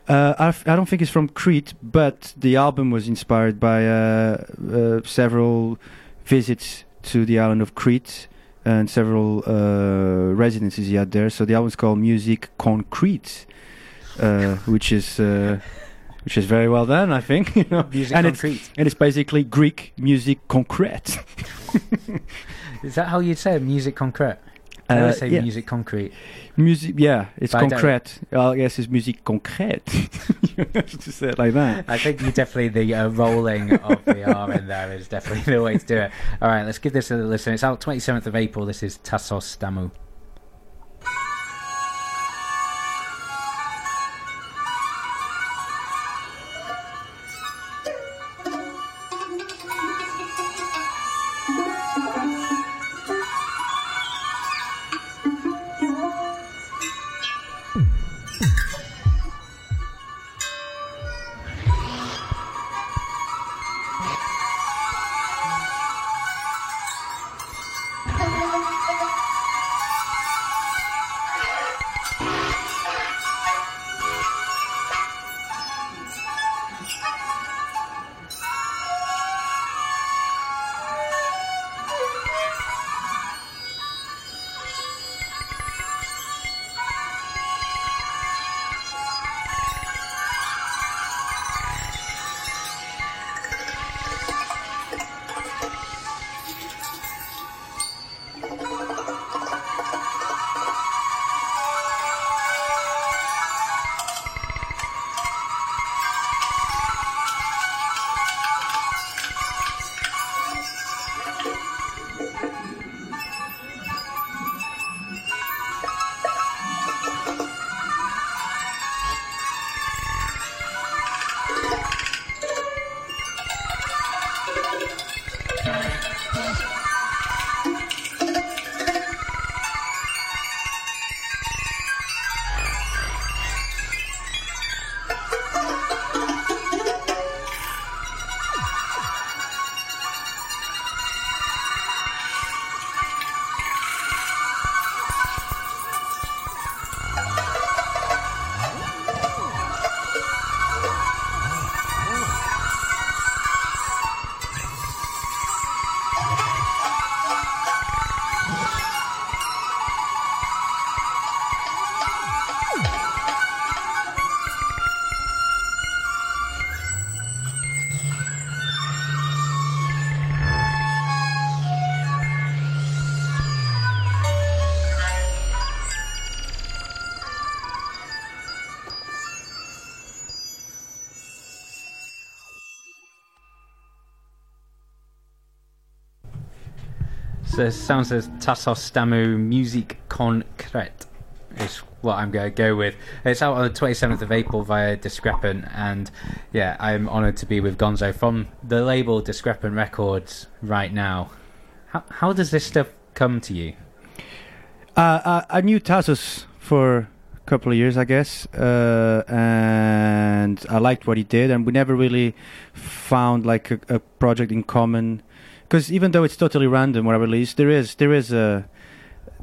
Uh, I, f- I don't think he's from Crete, but the album was inspired by uh, uh, several visits to the island of Crete and several uh, residences he had there. So the album's called Music Concrete, uh, which is uh, which is very well done, I think. (laughs) you know. Music and Concrete. It's, and it's basically Greek music concrete. (laughs) Is that how you'd say it? Music concrete? I Uh, always say yeah. music concrete. Music, yeah, it's But I concrete. Well, I guess it's music concrete. (laughs) you have to say it like that. I think you definitely the uh, rolling of the (laughs) R in there is definitely the way to do it. All right, let's give this a listen. It's out 27th of April. This is Tassos Stamou. So sounds as Tassos Stamou Music Concret is what I'm going to go with. It's out on the 27th of April via Discrepant, and yeah, I'm honoured to be with Gonzo from the label Discrepant Records right now. How, how does this stuff come to you? Uh, I, I knew Tassos for a couple of years, I guess, uh, and I liked what he did, and we never really found like a, a project in common. Because even though it's totally random what I release, there is there is a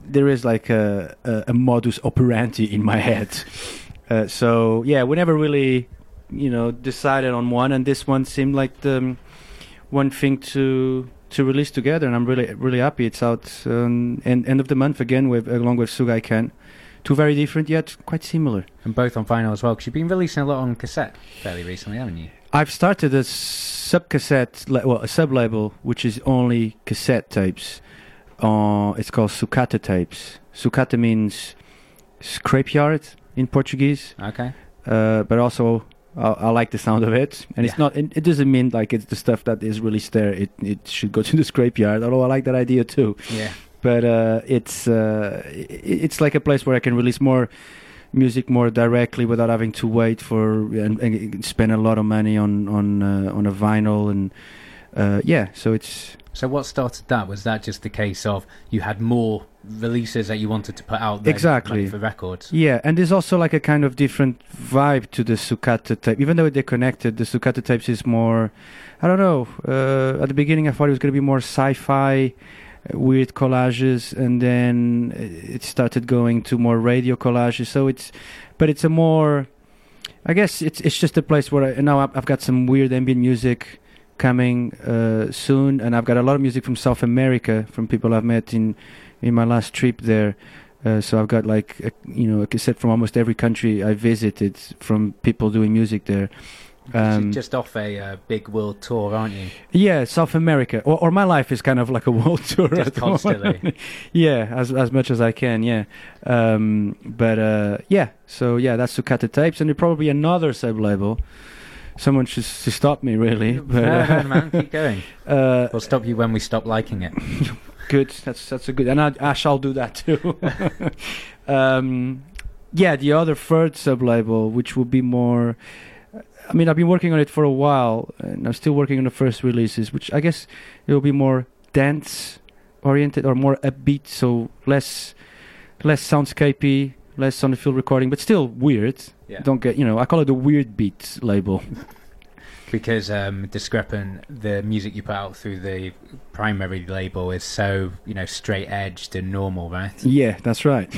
there is like a a, a modus operandi in my head. (laughs) Uh, so yeah, we never really you know decided on one, and this one seemed like the um, one thing to to release together, and I'm really really happy. It's out um, end end of the month again with along with Sugai Ken. Two very different yet quite similar. And both on vinyl as well, because you've been releasing a lot on cassette fairly recently, haven't you? I've started a sub cassette, well, a sub label which is only cassette tapes. Uh, it's called Sucata tapes. Sucata means scrapyard in Portuguese. Okay. Uh, but also I, I like the sound of it, and it's not. It, it doesn't mean like it's the stuff that is released there. It it should go (laughs) to the scrapyard. Although I like that idea too. Yeah. But uh, it's uh, i- it's like a place where I can release more music more directly without having to wait for and, and spend a lot of money on on uh, on a vinyl and uh, yeah. So it's So what started that? Was that just the case of you had more releases that you wanted to put out there exactly for records? Yeah, and there's also like a kind of different vibe to the Sucata tape. Even though they're connected, the Sucata tapes is more. I don't know. Uh, at the beginning, I thought it was going to be more sci-fi, weird collages, and then it started going to more radio collages. So it's, but it's a more. I guess it's it's just a place where I, now I've, got some weird ambient music coming uh, soon, and I've got a lot of music from South America from people I've met in in my last trip there. Uh, so I've got like a, you know a cassette from almost every country I visited from people doing music there. Um, just off a uh, big world tour, aren't you? yeah, South America, or, or my life is kind of like a (laughs) world tour. Just the constantly. (laughs) yeah, as as much as I can. Yeah, um, but uh, yeah, so yeah, that's Sucata tapes, and there'll probably another sub label. Someone should, should stop me, really. (laughs) But, Fair, man, keep going. Uh, we'll stop you when we stop liking it. good. That's that's a good, and I, I shall do that too. um, yeah, the other third sub label, which will be more. I mean, I've been working on it for a while, and I'm still working on the first releases, which I guess it will be more dance oriented or more upbeat, so less less soundscapey, less on the field recording, but still weird. Yeah. Don't get you know, I call it the weird beat label. (laughs) because um, discrepant the music you put out through the primary label is so you know straight edged and normal right yeah, that's right.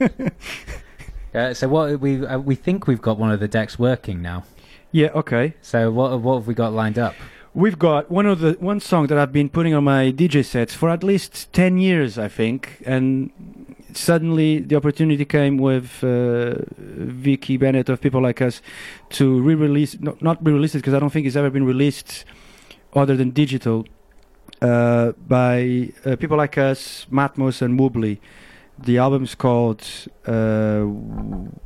(laughs) (laughs) uh, so what we uh, we think we've got one of the decks working now yeah, okay. so what what have we got lined up We've got one of the one song that I've been putting on my DJ sets for at least ten years, I think, and suddenly the opportunity came with uh, Vicky Bennett of People Like Us to re-release, no, not re-release it because I don't think it's ever been released other than digital uh, by uh, People Like Us, Matmos, and Wobbly. The album's called uh,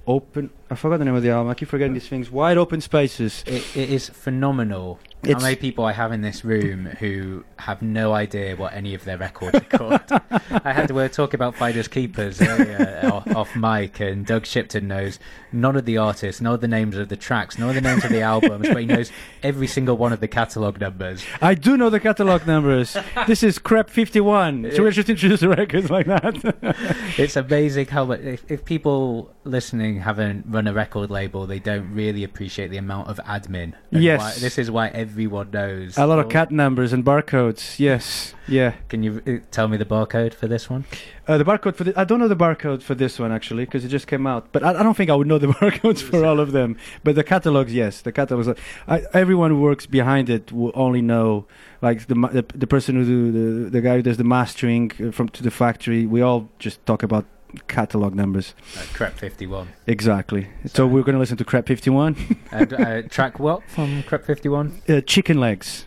Open. I forgot the name of the album. I keep forgetting these things. Wide Open Spaces. it, it is phenomenal how It's- many people I have in this room who have no idea what any of their records are called. (laughs) I had to uh, talk about Finders Keepers earlier off, off mic, and Doug Shipton knows none of the artists, none of the names of the tracks, none of the names of the albums, but he knows every single one of the catalogue numbers. I do know the catalog numbers. this is Crep 51. So we should introduce the records like that. (laughs) It's amazing how much. If, if people listening haven't run a record label, they don't really appreciate the amount of admin. Yes. why- this is why everyone knows. A lot of cat numbers and barcodes. Yes. Yeah. Can you uh, tell me the barcode for this one? Uh, the barcode for the, I don't know the barcode for this one actually because it just came out. But I, I don't think I would know the (laughs) barcodes for all of them. But the catalogs, yes, the catalogs. I, everyone who works behind it will only know, like the the, the person who do the the guy who does the mastering uh, from to the factory. We all just talk about catalog numbers. Uh, Crep 51. Exactly. So we're going to listen to Crep 51. and, uh, track what from Crep 51? (laughs) uh, chicken legs.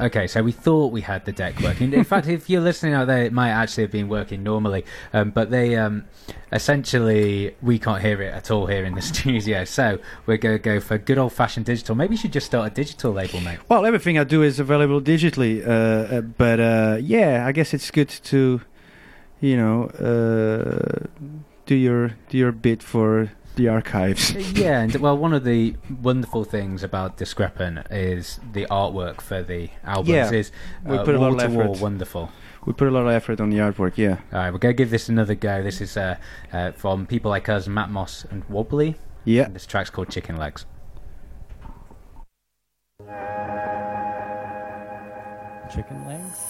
Okay, so we thought we had the deck working. In fact, if you're listening out there, it might actually have been working normally. Um, but they um, essentially we can't hear it at all here in the (laughs) studio. So we're going to go for good old fashioned digital. Maybe you should just start a digital label, mate. Well, everything I do is available digitally, uh, uh, but uh, yeah, I guess it's good to, you know, uh, do your do your bit for the archives. yeah, and well, one of the wonderful things about Discrepant is the artwork for the albums Yeah, is we uh, put a lot of effort. wonderful. We put a lot of effort on the artwork. Yeah. All right, we're going to give this another go. This is uh, uh, from people like us, Matmos and Wobbly. Yeah. And this track's called Chicken Legs. Chicken legs.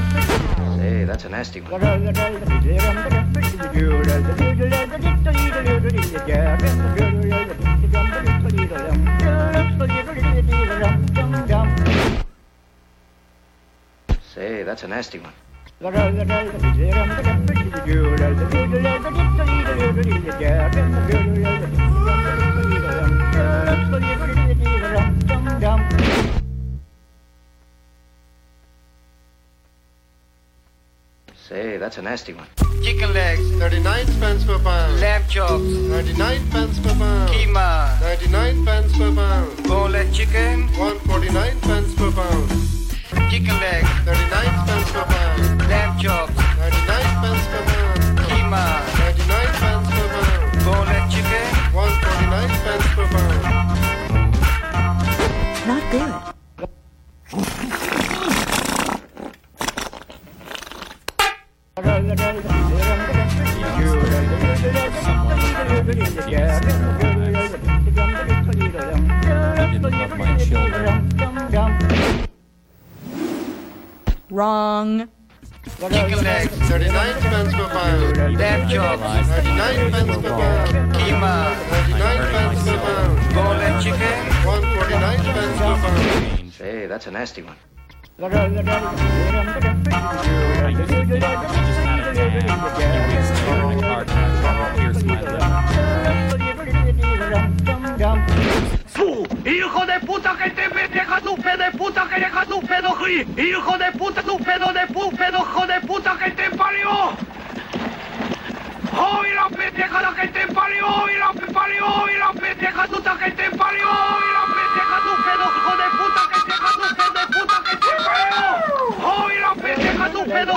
Say, that's a nasty one. Say, that's a nasty one. Say, that's a nasty one. Chicken legs, 39 pence per pound. Lamb chops, 99 pence per pound. Keema, 99 pence per pound. Boneless chicken, 149 pence per pound. Chicken legs, 39 pence per pound. Lamb chops, 99 pence per pound. Keema, 99 pence per pound. Boneless chicken, 149 Wrong. Chicken 39 pence per pound. Lamb chops, 99 pence per pound. Keema, 99 pence per pound. Boneless chicken, 149 pence per pound. Say, that's a nasty one. Su, hijo de puta que te deja tu de puta que deja tu pedo, hijo de puta, tu pedo de pu, pedo, hijo de puta que te parió. ¡Oh, la pendeja la que te parió! ¡Y la parió! ¡Y la pendeja tuta que te parió! ¡Y la pendeja tu pedo, hijo de puta te parió! ¡Oh, y tu pedo,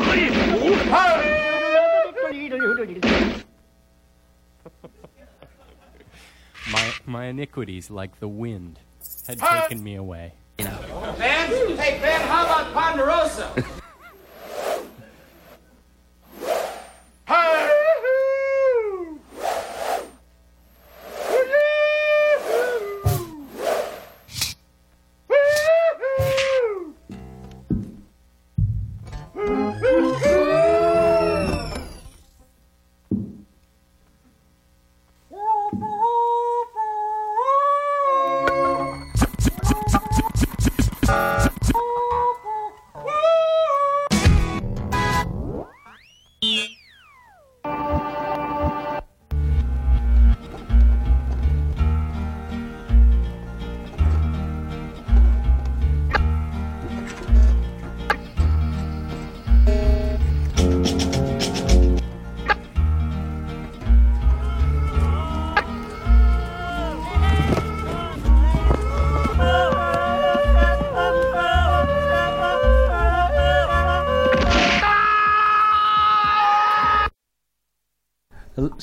My, my iniquities, like the wind, had taken me away. Ben? Hey, Ben, how about Ponderosa?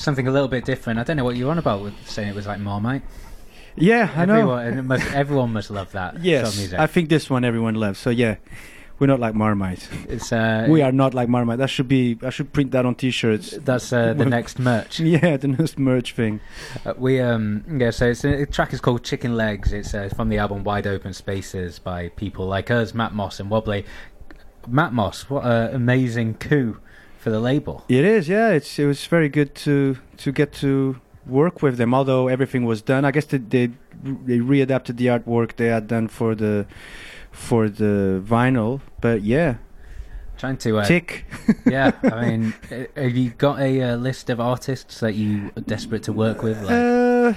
Something a little bit different. I don't know what you're on about with saying it was like Marmite. Yeah, I everyone, know. Must, everyone must love that. yes, sort of. I think this one everyone loves. So yeah, we're not like Marmite. It's uh, we are not like Marmite. That should be. I should print that on T-shirts. That's uh, the (laughs) next merch. Yeah, the next merch thing. Uh, we um yeah. So it's, a, track is called Chicken Legs. It's uh, from the album Wide Open Spaces by people like us, Matmos and Wobbly. Matmos, what an amazing coup for the label. It is, yeah. It's it was very good to to get to work with them. Although everything was done, I guess they they, they readapted the artwork they had done for the for the vinyl. But yeah, trying to uh, tick. (laughs) yeah, I (laughs) mean, have you got a uh, list of artists that you are desperate to work with? Like? Uh,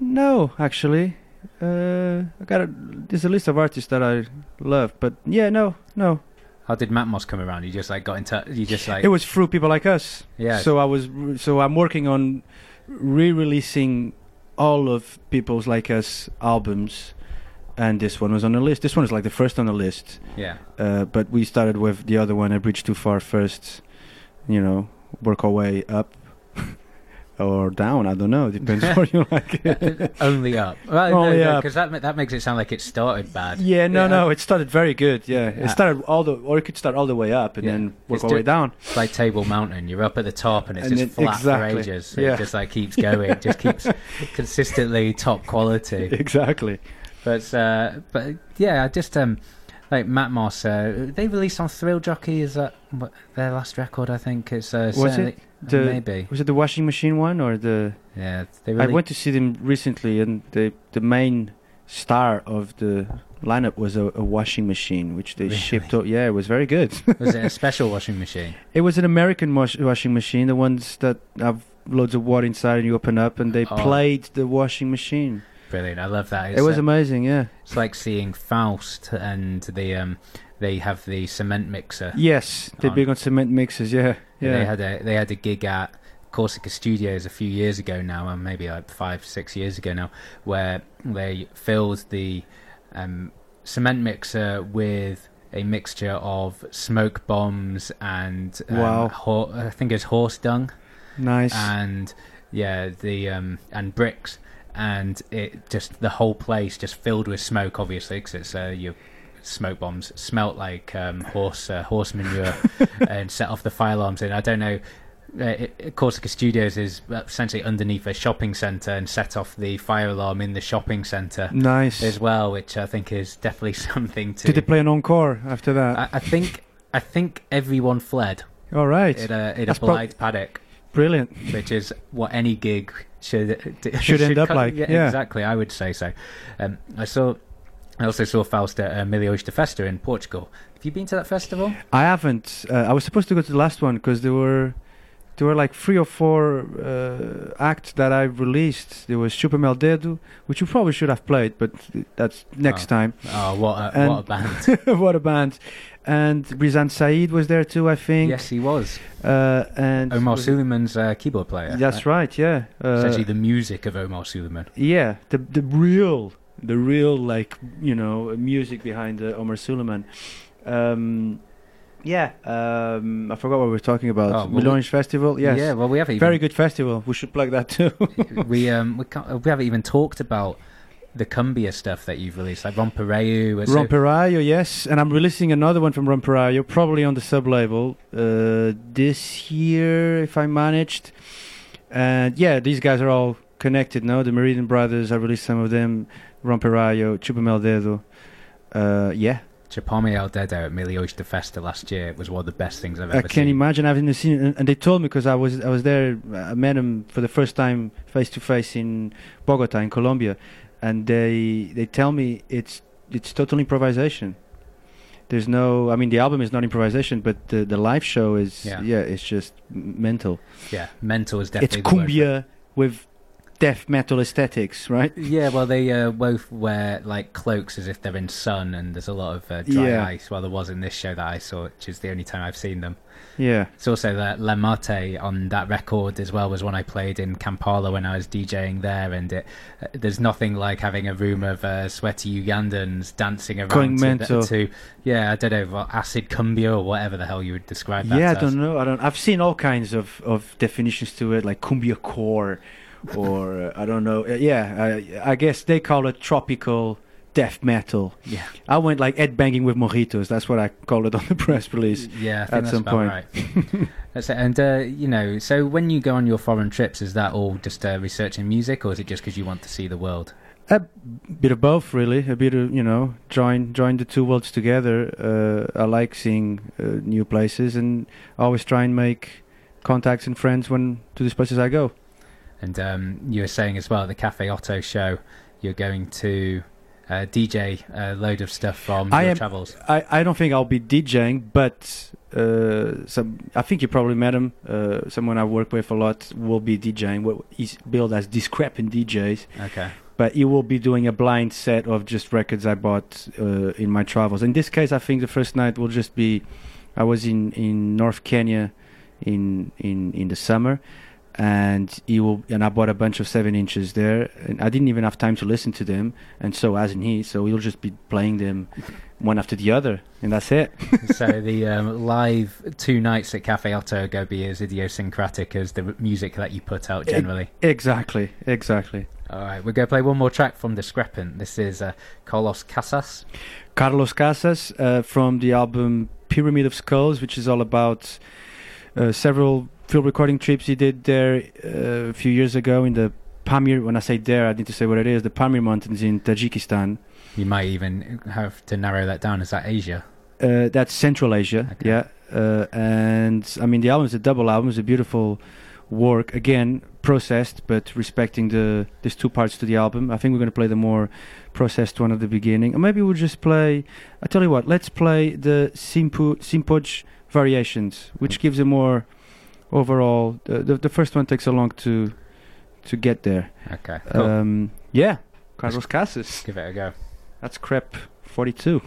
no, actually. Uh, I got a, there's a list of artists that I love, but yeah, no, no. How did Matmos come around? You just like got in touch. You just like it was through people like us. Yeah. So I was so I'm working on re-releasing all of people's like us albums, and this one was on the list. This one is like the first on the list. Yeah. Uh, but we started with the other one, A Bridge Too Far first. You know, work our way up or down. I don't know. Depends what you (laughs) like. Only up. Well, Only no, up. Because that that makes it sound like it started bad. Yeah, no, Yeah. no. It started very good. Yeah, Yeah. it started all the, or it could start all the way up and Yeah. then work It's our ju- way down. It's like Table Mountain. You're up at the top and it's And just then- flat exactly. for ages. So Yeah. It just like keeps going. Just (laughs) keeps consistently top quality. Exactly. But uh, but yeah, I just um like Matmos. Uh, they released on Thrill Jockey. Is that what, their last record? I think it's uh, Was it the maybe was it the washing machine one or the? Yeah, they I went to see them recently, and the the main star of the lineup was a, a washing machine, which they Really? shipped. out. Yeah, it was very good. (laughs) was it a (laughs) special washing machine? It was an American wash- washing machine, the ones that have loads of water inside and you open up, and they Oh. played the washing machine. Brilliant. I love that. it was amazing, yeah. It's like seeing Faust and the um they have the cement mixer. Yes, they're on- big on cement mixers, yeah. Yeah, Yeah. They had a they had a gig at Corsica Studios a few years ago now, and maybe like five six years ago now, where they filled the um, cement mixer with a mixture of smoke bombs and um, Wow. ho- I think it's horse dung. Nice. And yeah, the um, and bricks, and it just the whole place just filled with smoke, obviously, because it's uh, your smoke bombs smelt like um, horse uh, horse manure (laughs) and set off the fire alarms. And I don't know. Uh, it, Corsica Studios is essentially underneath a shopping centre and set off the fire alarm in the shopping centre. Nice. as well, which I think is definitely (laughs) something to. Did they play an encore after that? I, I think I think everyone fled. All right. In a in a prob- blind paddock. Brilliant. Which is what any gig should Should end up like, yeah. exactly. I would say so. Um, I saw. I also saw Faust at uh, Milhões Festa in Portugal. Have you been to that festival? I haven't. Uh, I was supposed to go to the last one because there were there were like three or four uh, acts that I released. There was Chupame el Dedo, which you probably should have played, but that's next Oh. time. Oh, what a, And- (laughs) what a band. what a band! And Rizan Said was there too, I think. yes, he was. Uh, and Omar Souleyman's uh, keyboard player. That's right. Yeah. It's Uh, actually the music of Omar Souleyman. yeah, the the real, the real like you know music behind uh, Omar Souleyman. Um, yeah, um, I forgot what we were talking about. Oh, well, Festival. Yes. Yeah, well, we haven't Very good festival. We should plug that too. (laughs) we um we, can't, we haven't even talked about the cumbia stuff that you've released, like Romperayo. so- Romperayo, yes, and I'm releasing another one from Romperayo, probably on the sub label uh, this year if I managed. And yeah, these guys are all connected now. The Meridian Brothers, I released some of them. Romperayo, Chupame el Dedo. Uh, yeah, Chupame el Dedo at Milhões de Festa last year was one of the best things I've I ever can seen. imagine. I've never seen, it, and, and they told me because I was I was there. I met him for the first time face to face in Bogota, in Colombia, and they they tell me it's it's total improvisation. There's no. I mean, the album is not improvisation, but the the live show is. Yeah. Yeah, it's just mental. Yeah, mental is It's definitely word cumbia with death metal aesthetics, right? Yeah, well, they uh, both wear like cloaks as if they're in sun, and there's a lot of uh, dry Yeah. ice. Well, there was in this show that I saw, which is the only time I've seen them. Yeah. It's also that La Mate on that record as well was one I played in Kampala when I was DJing there, and it uh, there's nothing like having a room of uh, sweaty Ugandans dancing around to, to yeah, I don't know, what, acid cumbia or whatever the hell you would describe that. Yeah, I as. don't know. I don't. I've seen all kinds of, of definitions to it, like cumbia core, or uh, I don't know. Uh, yeah, I, I guess they call it tropical death metal. Yeah. I went like Ed banging with mojitos. That's what I called it on the press release. Yeah, I think at that's some about point. right. that's it. And uh, you know, so when you go on your foreign trips, is that all just uh, researching music, or is it just because you want to see the world? A bit of both, really. A bit of you know, join join the two worlds together. Uh, I like seeing uh, new places, and I always try and make contacts and friends when to these places I go. And um, you were saying as well at the Cafe OTO show, you're going to uh, DJ a load of stuff from I your am. travels. I, I don't think I'll be DJing, but uh, some. I think you probably met him. Uh, someone I work with a lot will be DJing. What he's billed as discrepant DJs. Okay. But he will be doing a blind set of just records I bought uh, in my travels. In this case, I think the first night will just be. I was in, in North Kenya, in in in the summer, and he will and I bought a bunch of seven inches there, and I didn't even have time to listen to them, and so hasn't he. So he'll just be playing them (laughs) one after the other, and that's it. (laughs) so the um, live two nights at Cafe OTO are going to be as idiosyncratic as the music that you put out generally. E- exactly, exactly. All right, we're going to play one more track from Discrepant. This is uh, Carlos Casas. Carlos Casas uh, from the album Pyramid of Skulls, which is all about uh, several field recording trips he did there uh, a few years ago in the Pamir. When I say there, I need to say what it is: the Pamir Mountains in Tajikistan. You might even have to narrow that down. Is that Asia? Uh, that's Central Asia, yeah. Uh, and I mean, the album is a double album. It's a beautiful work. Again, processed, but respecting the there's two parts to the album. I think we're going to play the more processed one at the beginning, or maybe we'll just play. I tell you what, let's play the Simpu Simpoj variations, which gives a more overall. The, the the first one takes a long to to get there. Okay, cool. Um, yeah, Carlos Let's Casas. Give it a go. That's Crep 42.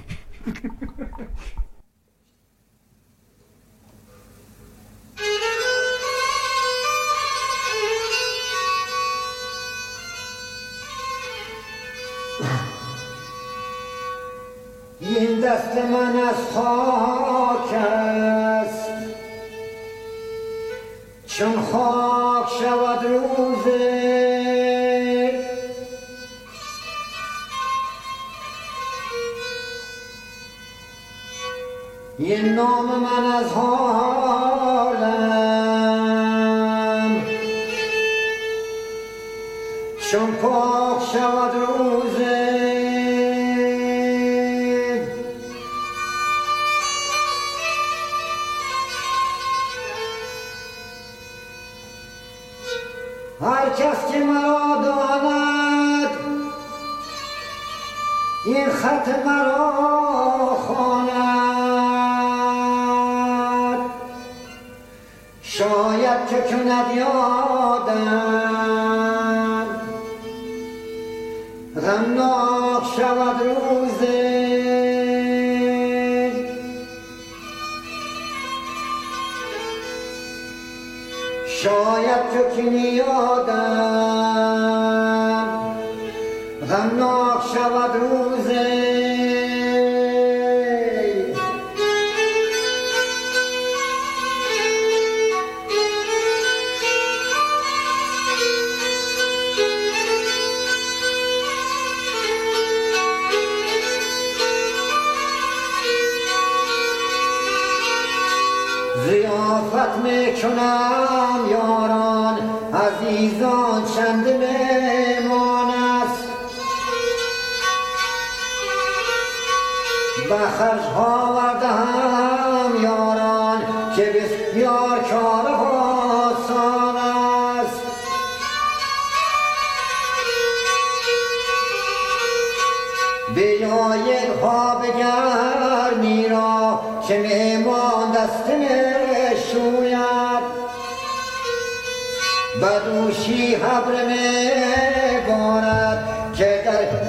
این دست من از خاک چون خاک شود روزه. یه نام من از حالم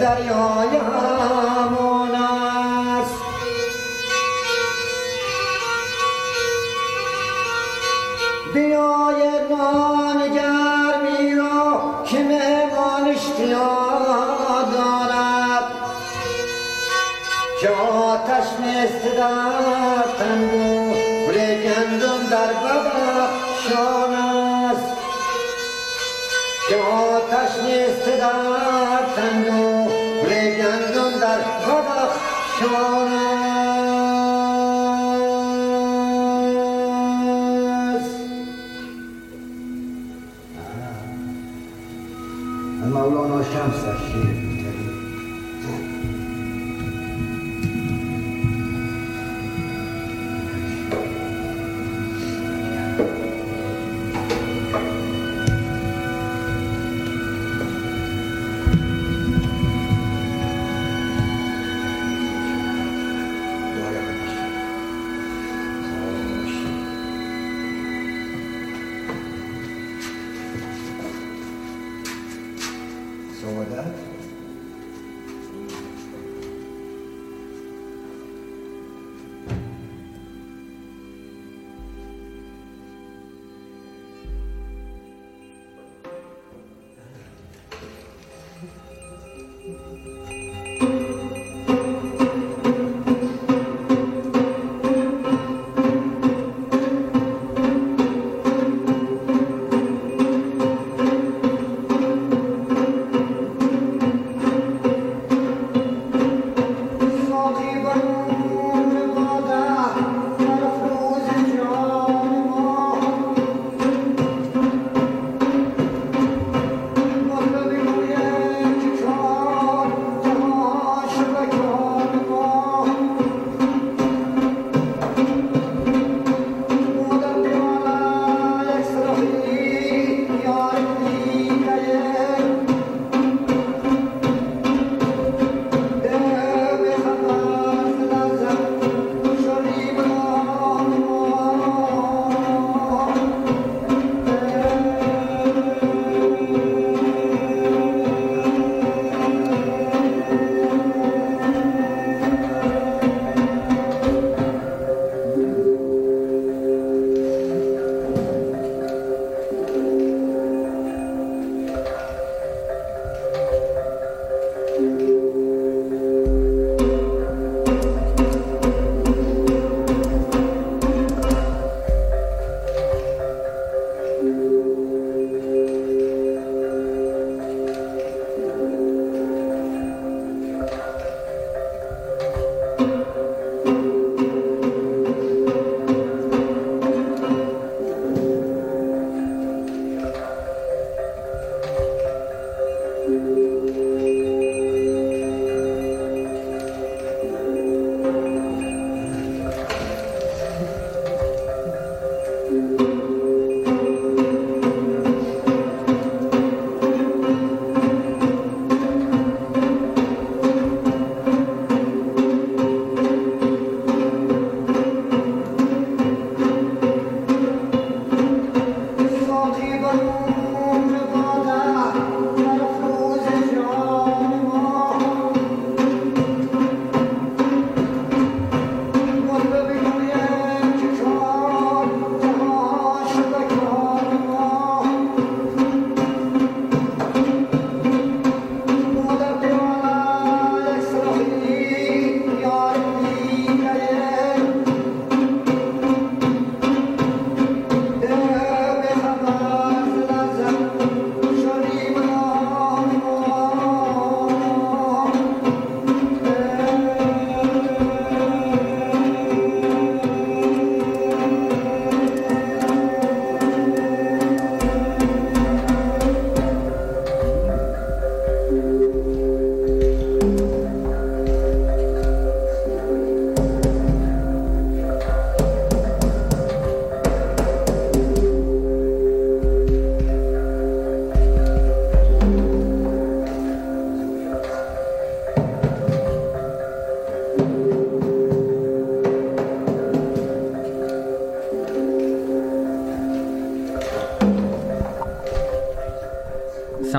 در دریای همون است. بیاید نان گرمی را که میمان اشتیاق دارد. که آتش نیست در تنگو گل گندم در بدخشان است. که آتش نیست در مولانا شمس از شعر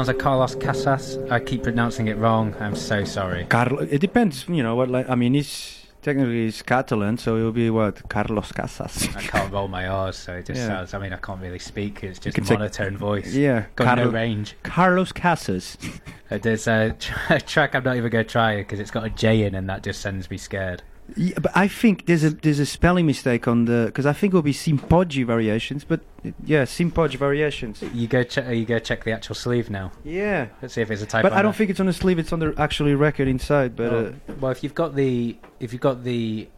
sounds like Carlos Casas. I keep pronouncing it wrong. I'm so sorry. Carlo. It depends, you know what. Like I mean, he's technically he's Catalan, so it'll be what Carlos Casas. I can't roll my R's, so it just Yeah. sounds. I mean, I can't really speak. It's just take- monotone voice. Yeah, got no range. Carlos Casas. (laughs) There's a, tr- (laughs) a track I'm not even going to try because it's got a J in, and that just sends me scared. Yeah, but I think there's a there's a spelling mistake on the because I think it'll be Simpoggi variations, but uh, yeah, Simpoggi variations. You go, check. you go check the actual sleeve now. Yeah. Let's see if it's a typo. But I don't think it's on the sleeve; it's on the actually record inside. But well, uh, well, if you've got the if you've got the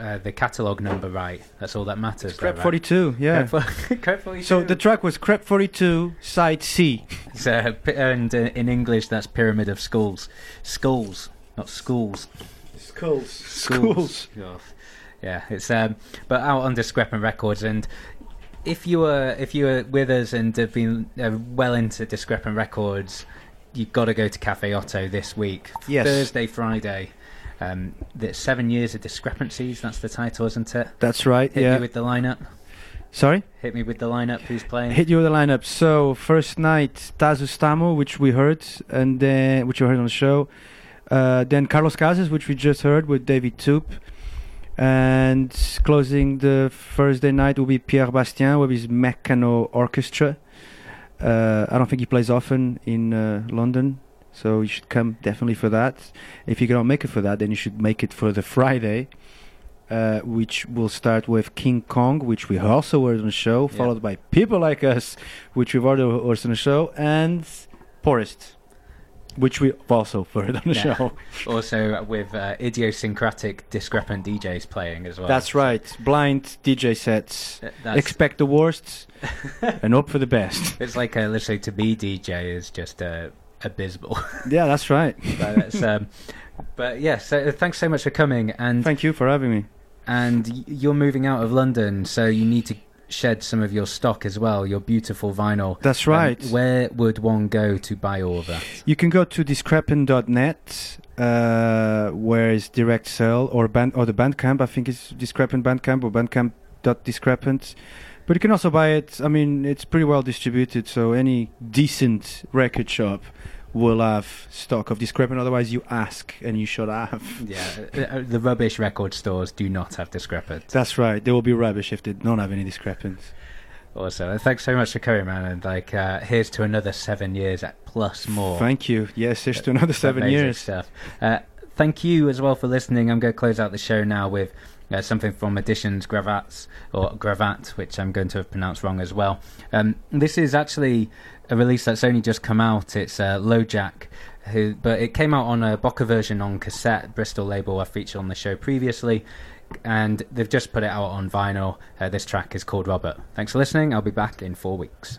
uh, the catalog number right, that's all that matters. Crep right? 42, yeah. Crep, (laughs) Crep 42. so the track was Crep 42, side C. So, and uh, in English, that's Pyramid of Skulls. Skulls, not schools. Skulls. Schools. Oh, Yeah, it's um, but out on Discrepant Records, and if you were if you were with us and have been uh, well into Discrepant Records, you've got to go to Cafe OTO this week, Yes. Thursday, Friday. Um, the seven years of discrepancies. That's the title, isn't it? That's right. Hit yeah. me with the lineup. Sorry. Hit me with the lineup. Who's playing? Hit you with the lineup. So first night Tassos Stamou, which we heard, and then which you heard on the show. Uh, then Carlos Casas, which we just heard with David Toop. And closing the Thursday night will be Pierre Bastien with his Meccano Orchestra. Uh, I don't think he plays often in uh, London, so you should come definitely for that. If you cannot make it for that, then you should make it for the Friday, uh, which will start with Kink Gong, which we also heard on the show, followed by People Like Us, which we've already heard on the show, and Porest, which we've also heard on the Yeah. show. also with uh, idiosyncratic discrepant DJs playing as well. That's right. Blind DJ sets. That's- Expect the worst (laughs) and hope for the best. It's like uh, literally to be DJ is just uh, abysmal. (laughs) Yeah, that's right. (laughs) but, that's, um, but yeah, so thanks so much for coming. And Thank you for having me. And you're moving out of London, so you need to shed some of your stock as well, your beautiful vinyl. That's Um, right. where would one go to buy all of that? You can go to discrepant.net, uh, where is direct sell or band or the Bandcamp. I think it's discrepant Bandcamp or Bandcamp.discrepant. But you can also buy it. I mean, it's pretty well distributed, so any decent record shop will have stock of discrepant. Otherwise, you ask, and you should have. Yeah, uh, uh, the rubbish record stores do not have discrepant. That's right. They will be rubbish if they don't have any discrepant. Uh, thanks so much for coming, man. And like, uh, here's to another seven years at plus more. Thank you. Yes, here's to another seven years. stuff. Uh, thank you as well for listening. I'm going to close out the show now with uh, something from Editions Gravats or Gravat, which I'm going to have pronounced wrong as well. Um, this is actually a release that's only just come out. It's uh, Lojack. Who, but it came out on a Bokeh Versions on cassette, Bristol label I featured on the show previously, and they've just put it out on vinyl. Uh, this track is called Robert. Thanks for listening. I'll be back in four weeks.